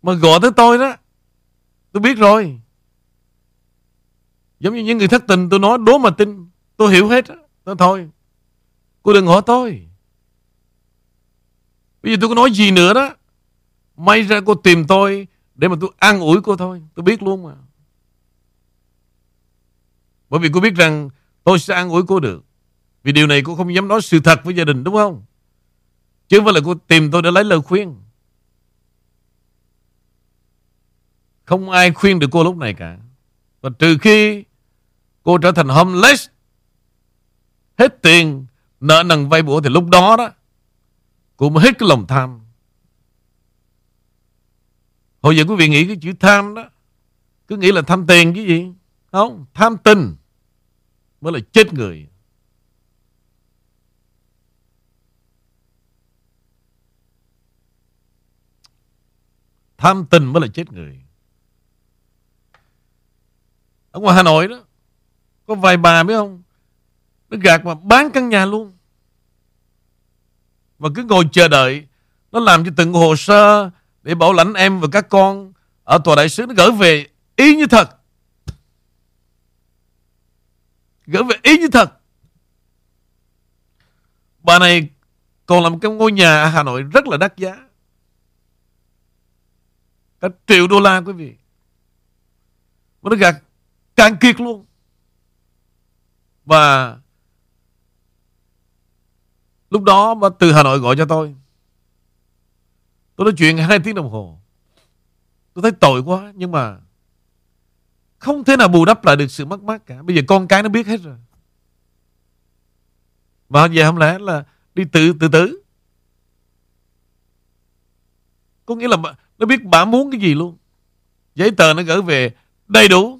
Mà gọi tới tôi đó, tôi biết rồi. Giống như những người thất tình tôi nói đố mà tin, tôi hiểu hết. Đó. Thôi, cô đừng hỏi tôi. Bây giờ tôi có nói gì nữa đó. May ra cô tìm tôi để mà tôi an ủi cô thôi. Tôi biết luôn mà. Bởi vì cô biết rằng tôi sẽ an ủi cô được. Vì điều này cô không dám nói sự thật với gia đình đúng không? Chứ không phải là cô tìm tôi để lấy lời khuyên. Không ai khuyên được cô lúc này cả. Và trừ khi cô trở thành homeless, hết tiền, nợ nần vay bố thì lúc đó đó, cô mới hết cái lòng tham. Hồi giờ quý vị nghĩ cái chữ tham đó, cứ nghĩ là tham tiền cái gì? Không, tham tình mới là chết người. Tham tình mới là chết người. Ở ngoài Hà Nội đó, có vài bà biết không? Nó gạt mà bán căn nhà luôn. Và cứ ngồi chờ đợi. Nó làm cho từng hồ sơ để bảo lãnh em và các con ở tòa đại sứ nó gửi về y như thật. Gửi về y như thật. Bà này còn làm cái ngôi nhà ở Hà Nội rất là đắt giá. Cả triệu đô la quý vị. Mà nó gạt càng kiệt luôn. Và lúc đó mà từ Hà Nội gọi cho tôi. Tôi nói chuyện hai tiếng đồng hồ. Tôi thấy tội quá, nhưng mà không thể nào bù đắp lại được sự mất mát cả. Bây giờ con cái nó biết hết rồi. Mà giờ không lẽ là đi tự tự tử. Có nghĩa là nó biết bà muốn cái gì luôn. Giấy tờ nó gửi về đầy đủ.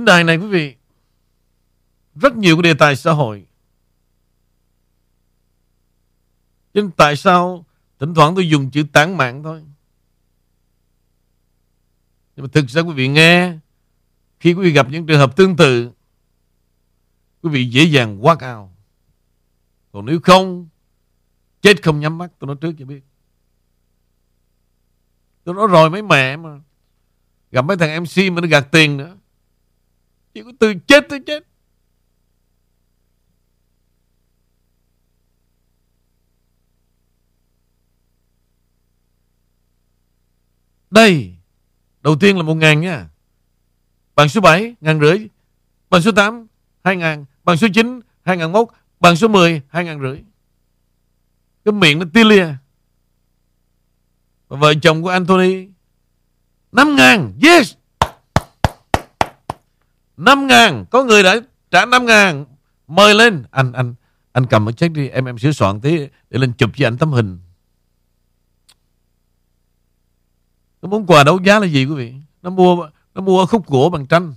Trên đài này, quý vị. Rất nhiều cái đề tài xã hội. Nhưng tại sao Thỉnh thoảng tôi dùng chữ tán mạng thôi? Nhưng mà thực ra quý vị nghe, Khi quý vị gặp những trường hợp tương tự, Quý vị dễ dàng quát ao Còn nếu không, Chết không nhắm mắt, Tôi nói trước cho biết. Tôi nói rồi mấy mẹ mà. Gặp mấy thằng MC mà nó gạt tiền nữa chỉ có từ chết tới chết. Đây. Đầu tiên là 1 ngàn nha. Bằng số 7, ngàn rưỡi. Bằng số 8, 2 ngàn. Bằng số 9, 2 ngàn mốt. Bằng số 10, 2 ngàn rưỡi. Cái miệng nó tia lia. Và vợ chồng của Anthony, 5 ngàn. Yes! 5 ngàn, Có người đã trả 5 ngàn. Mời lên. Anh anh anh cầm cái check đi. Em em sửa soạn tí Để lên chụp cho anh tấm hình. Nó muốn quà đấu giá là gì quý vị? Nó mua nó mua khúc gỗ bằng tranh.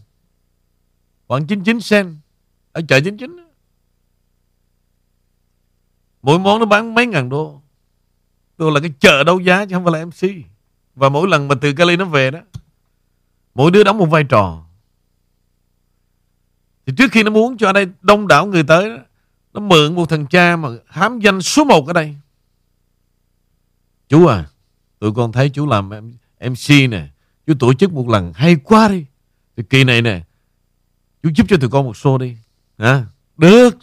Khoảng 99 cent. Ở chợ 99 Mỗi món nó bán mấy ngàn đô. Tôi là cái chợ đấu giá chứ không phải là MC Và mỗi lần mà từ Cali nó về đó, Mỗi đứa đóng một vai trò thì trước khi nó muốn cho ở đây đông đảo người tới đó, Nó mượn một thằng cha mà hám danh số một ở đây. Chú à Tụi con thấy chú làm MC nè Chú tổ chức một lần hay quá đi. Thì kỳ này nè Chú giúp cho tụi con một xô đi. Hả? Được.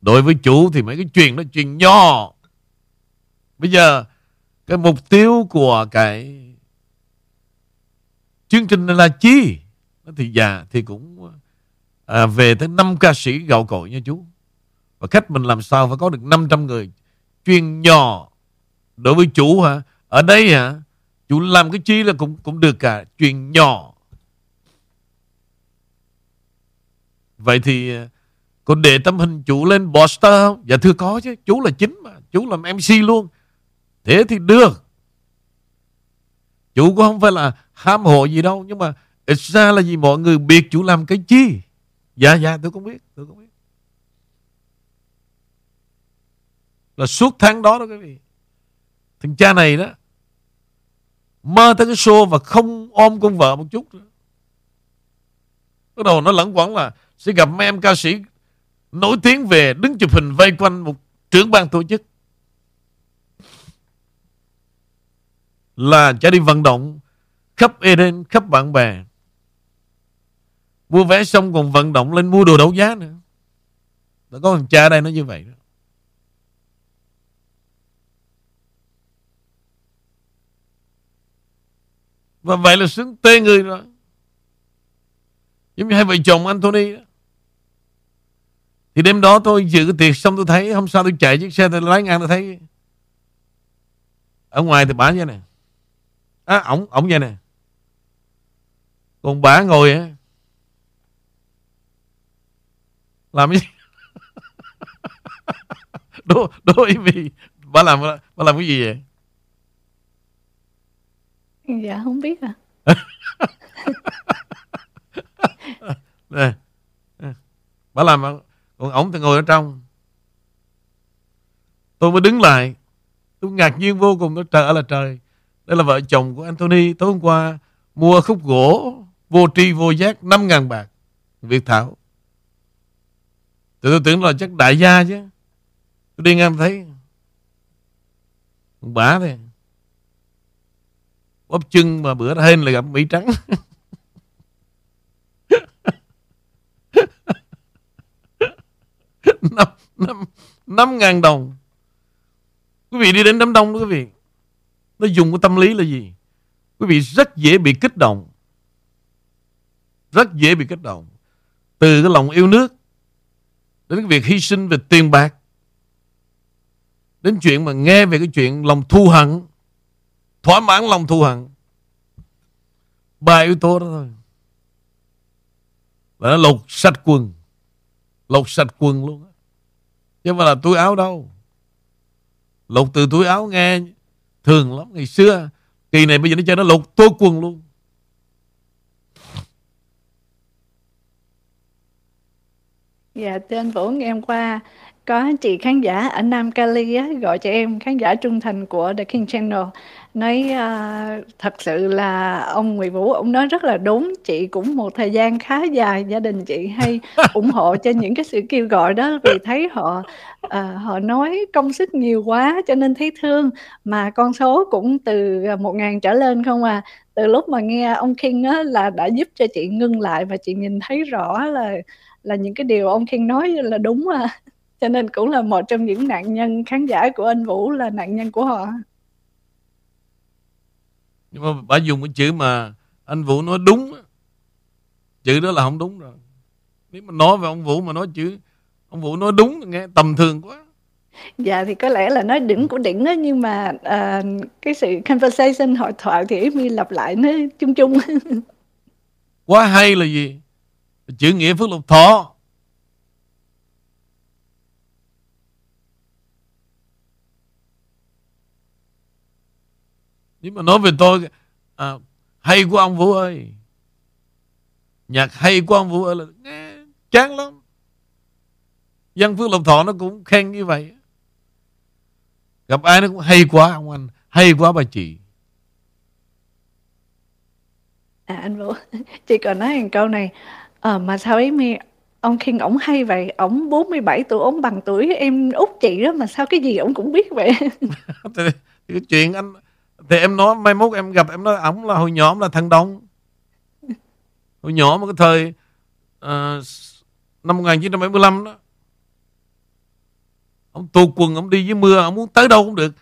Đối với chủ thì mấy cái chuyện đó chuyện nhỏ. Bây giờ Cái mục tiêu của cái Chương trình này là chi? Thì già thì cũng à, Về tới 5 ca sĩ gạo cội nha chú Và khách mình làm sao phải có được 500 người Chuyên nhỏ Đối với chủ hả Ở đây hả Chủ làm cái chi là cũng cũng được cả Chuyện nhỏ Vậy thì à, có để tấm hình chủ lên poster không? Dạ thưa có chứ. Chú là chính mà. Chú làm MC luôn. Thế thì được. Chủ cũng không phải là ham hộ gì đâu. Nhưng mà ít ra là gì mọi người biết chủ làm cái chi. Dạ dạ tôi cũng biết. Tôi cũng biết. Là suốt tháng đó đó quý vị. Thằng cha này đó. Mơ tới cái show và không ôm con vợ một chút nữa. Bắt đầu nó lẫn quẩn là sẽ gặp mấy em ca sĩ nổi tiếng về đứng chụp hình vây quanh một trưởng ban tổ chức là cha đi vận động khắp Eden, khắp bạn bè. Mua vé xong còn vận động lên mua đồ đấu giá nữa. Đã có thằng cha đây nó như vậy đó. Và vậy là xứng tê người rồi. Giống như hai vợ chồng Anthony đó. Thì đêm đó tôi dự cái tiệc xong tôi thấy Hôm sau tôi chạy chiếc xe tôi lái ngang tôi thấy Ở ngoài thì bà như nè, À ổng, ổng vậy nè Còn bà ngồi á Làm gì? Đố, đố ý vì Bà làm, bà làm cái gì vậy? Dạ không biết à. Nè Bà làm còn ổng thì ngồi ở trong. Tôi mới đứng lại. Tôi ngạc nhiên vô cùng Trời ơi là trời. Đây là vợ chồng của Anthony. Tối hôm qua mua khúc gỗ Vô tri vô giác 5.000 bạc. Việt Thảo thì tôi tưởng là chắc đại gia chứ. Tôi đi ngang thấy. Bả thì Bóp chân mà bữa hên là gặp Mỹ Trắng. Năm năm năm ngàn đồng. Quý vị đi đến đám đông đó quý vị. Nó dùng cái tâm lý là gì? Quý vị rất dễ bị kích động. Rất dễ bị kích động. Từ cái lòng yêu nước đến cái việc hy sinh về tiền bạc. Đến chuyện mà nghe về cái chuyện lòng thù hận. Thỏa mãn lòng thù hận. Ba yếu tố đó thôi. Là nó lột sạch quần. Lột sạch quần luôn chứ không phải là túi áo đâu. Lột từ túi áo nghe thường lắm. Ngày xưa, kỳ này bây giờ nó cho nó lột tô quần luôn. Dạ, thưa anh Vũ, ngày hôm qua có chị khán giả ở Nam Cali á, gọi cho em, khán giả trung thành của The King Channel. Nói uh, thật sự là ông Nguyễn Vũ ông nói rất là đúng. Chị cũng một thời gian khá dài gia đình chị hay ủng hộ cho những cái sự kêu gọi đó vì thấy họ uh, họ nói công sức nhiều quá cho nên thấy thương. Mà con số cũng từ một ngàn trở lên không à. Từ lúc mà nghe ông King á, là đã giúp cho chị ngưng lại và chị nhìn thấy rõ là là những cái điều ông King nói là đúng à. Cho nên cũng là một trong những nạn nhân khán giả của anh Vũ là nạn nhân của họ. Nhưng mà bà dùng cái chữ mà anh Vũ nói đúng chữ đó là không đúng rồi. Nếu mà nói về ông Vũ mà nói chữ ông Vũ nói đúng nghe tầm thường quá. Dạ thì có lẽ là nói đỉnh của đỉnh đó nhưng mà uh, cái sự conversation hội thoại thì mi lặp lại nó chung chung. Quá hay là gì chữ nghĩa phước lộc thọ. Nếu mà nói về tôi à, hay của ông Vũ ơi. Nhạc hay của ông Vũ ơi là nghe chán lắm. Dân Phước Lộc Thọ nó cũng khen như vậy. Gặp ai nó cũng hay quá ông anh hay quá bà chị. À anh Vũ chị còn nói một câu này à, mà sao ấy mi ông King ổng hay vậy? Ổng 47 tuổi ổng bằng tuổi em út chị đó mà sao cái gì ổng cũng biết vậy? Thì, thì cái chuyện anh thì em nói mai mốt em gặp em nói ổng là hồi nhỏ ổng là thằng đông. Hồi nhỏ mà cái thời uh, năm 1975 đó. Ông tù quần ông đi với mưa ông muốn tới đâu cũng được.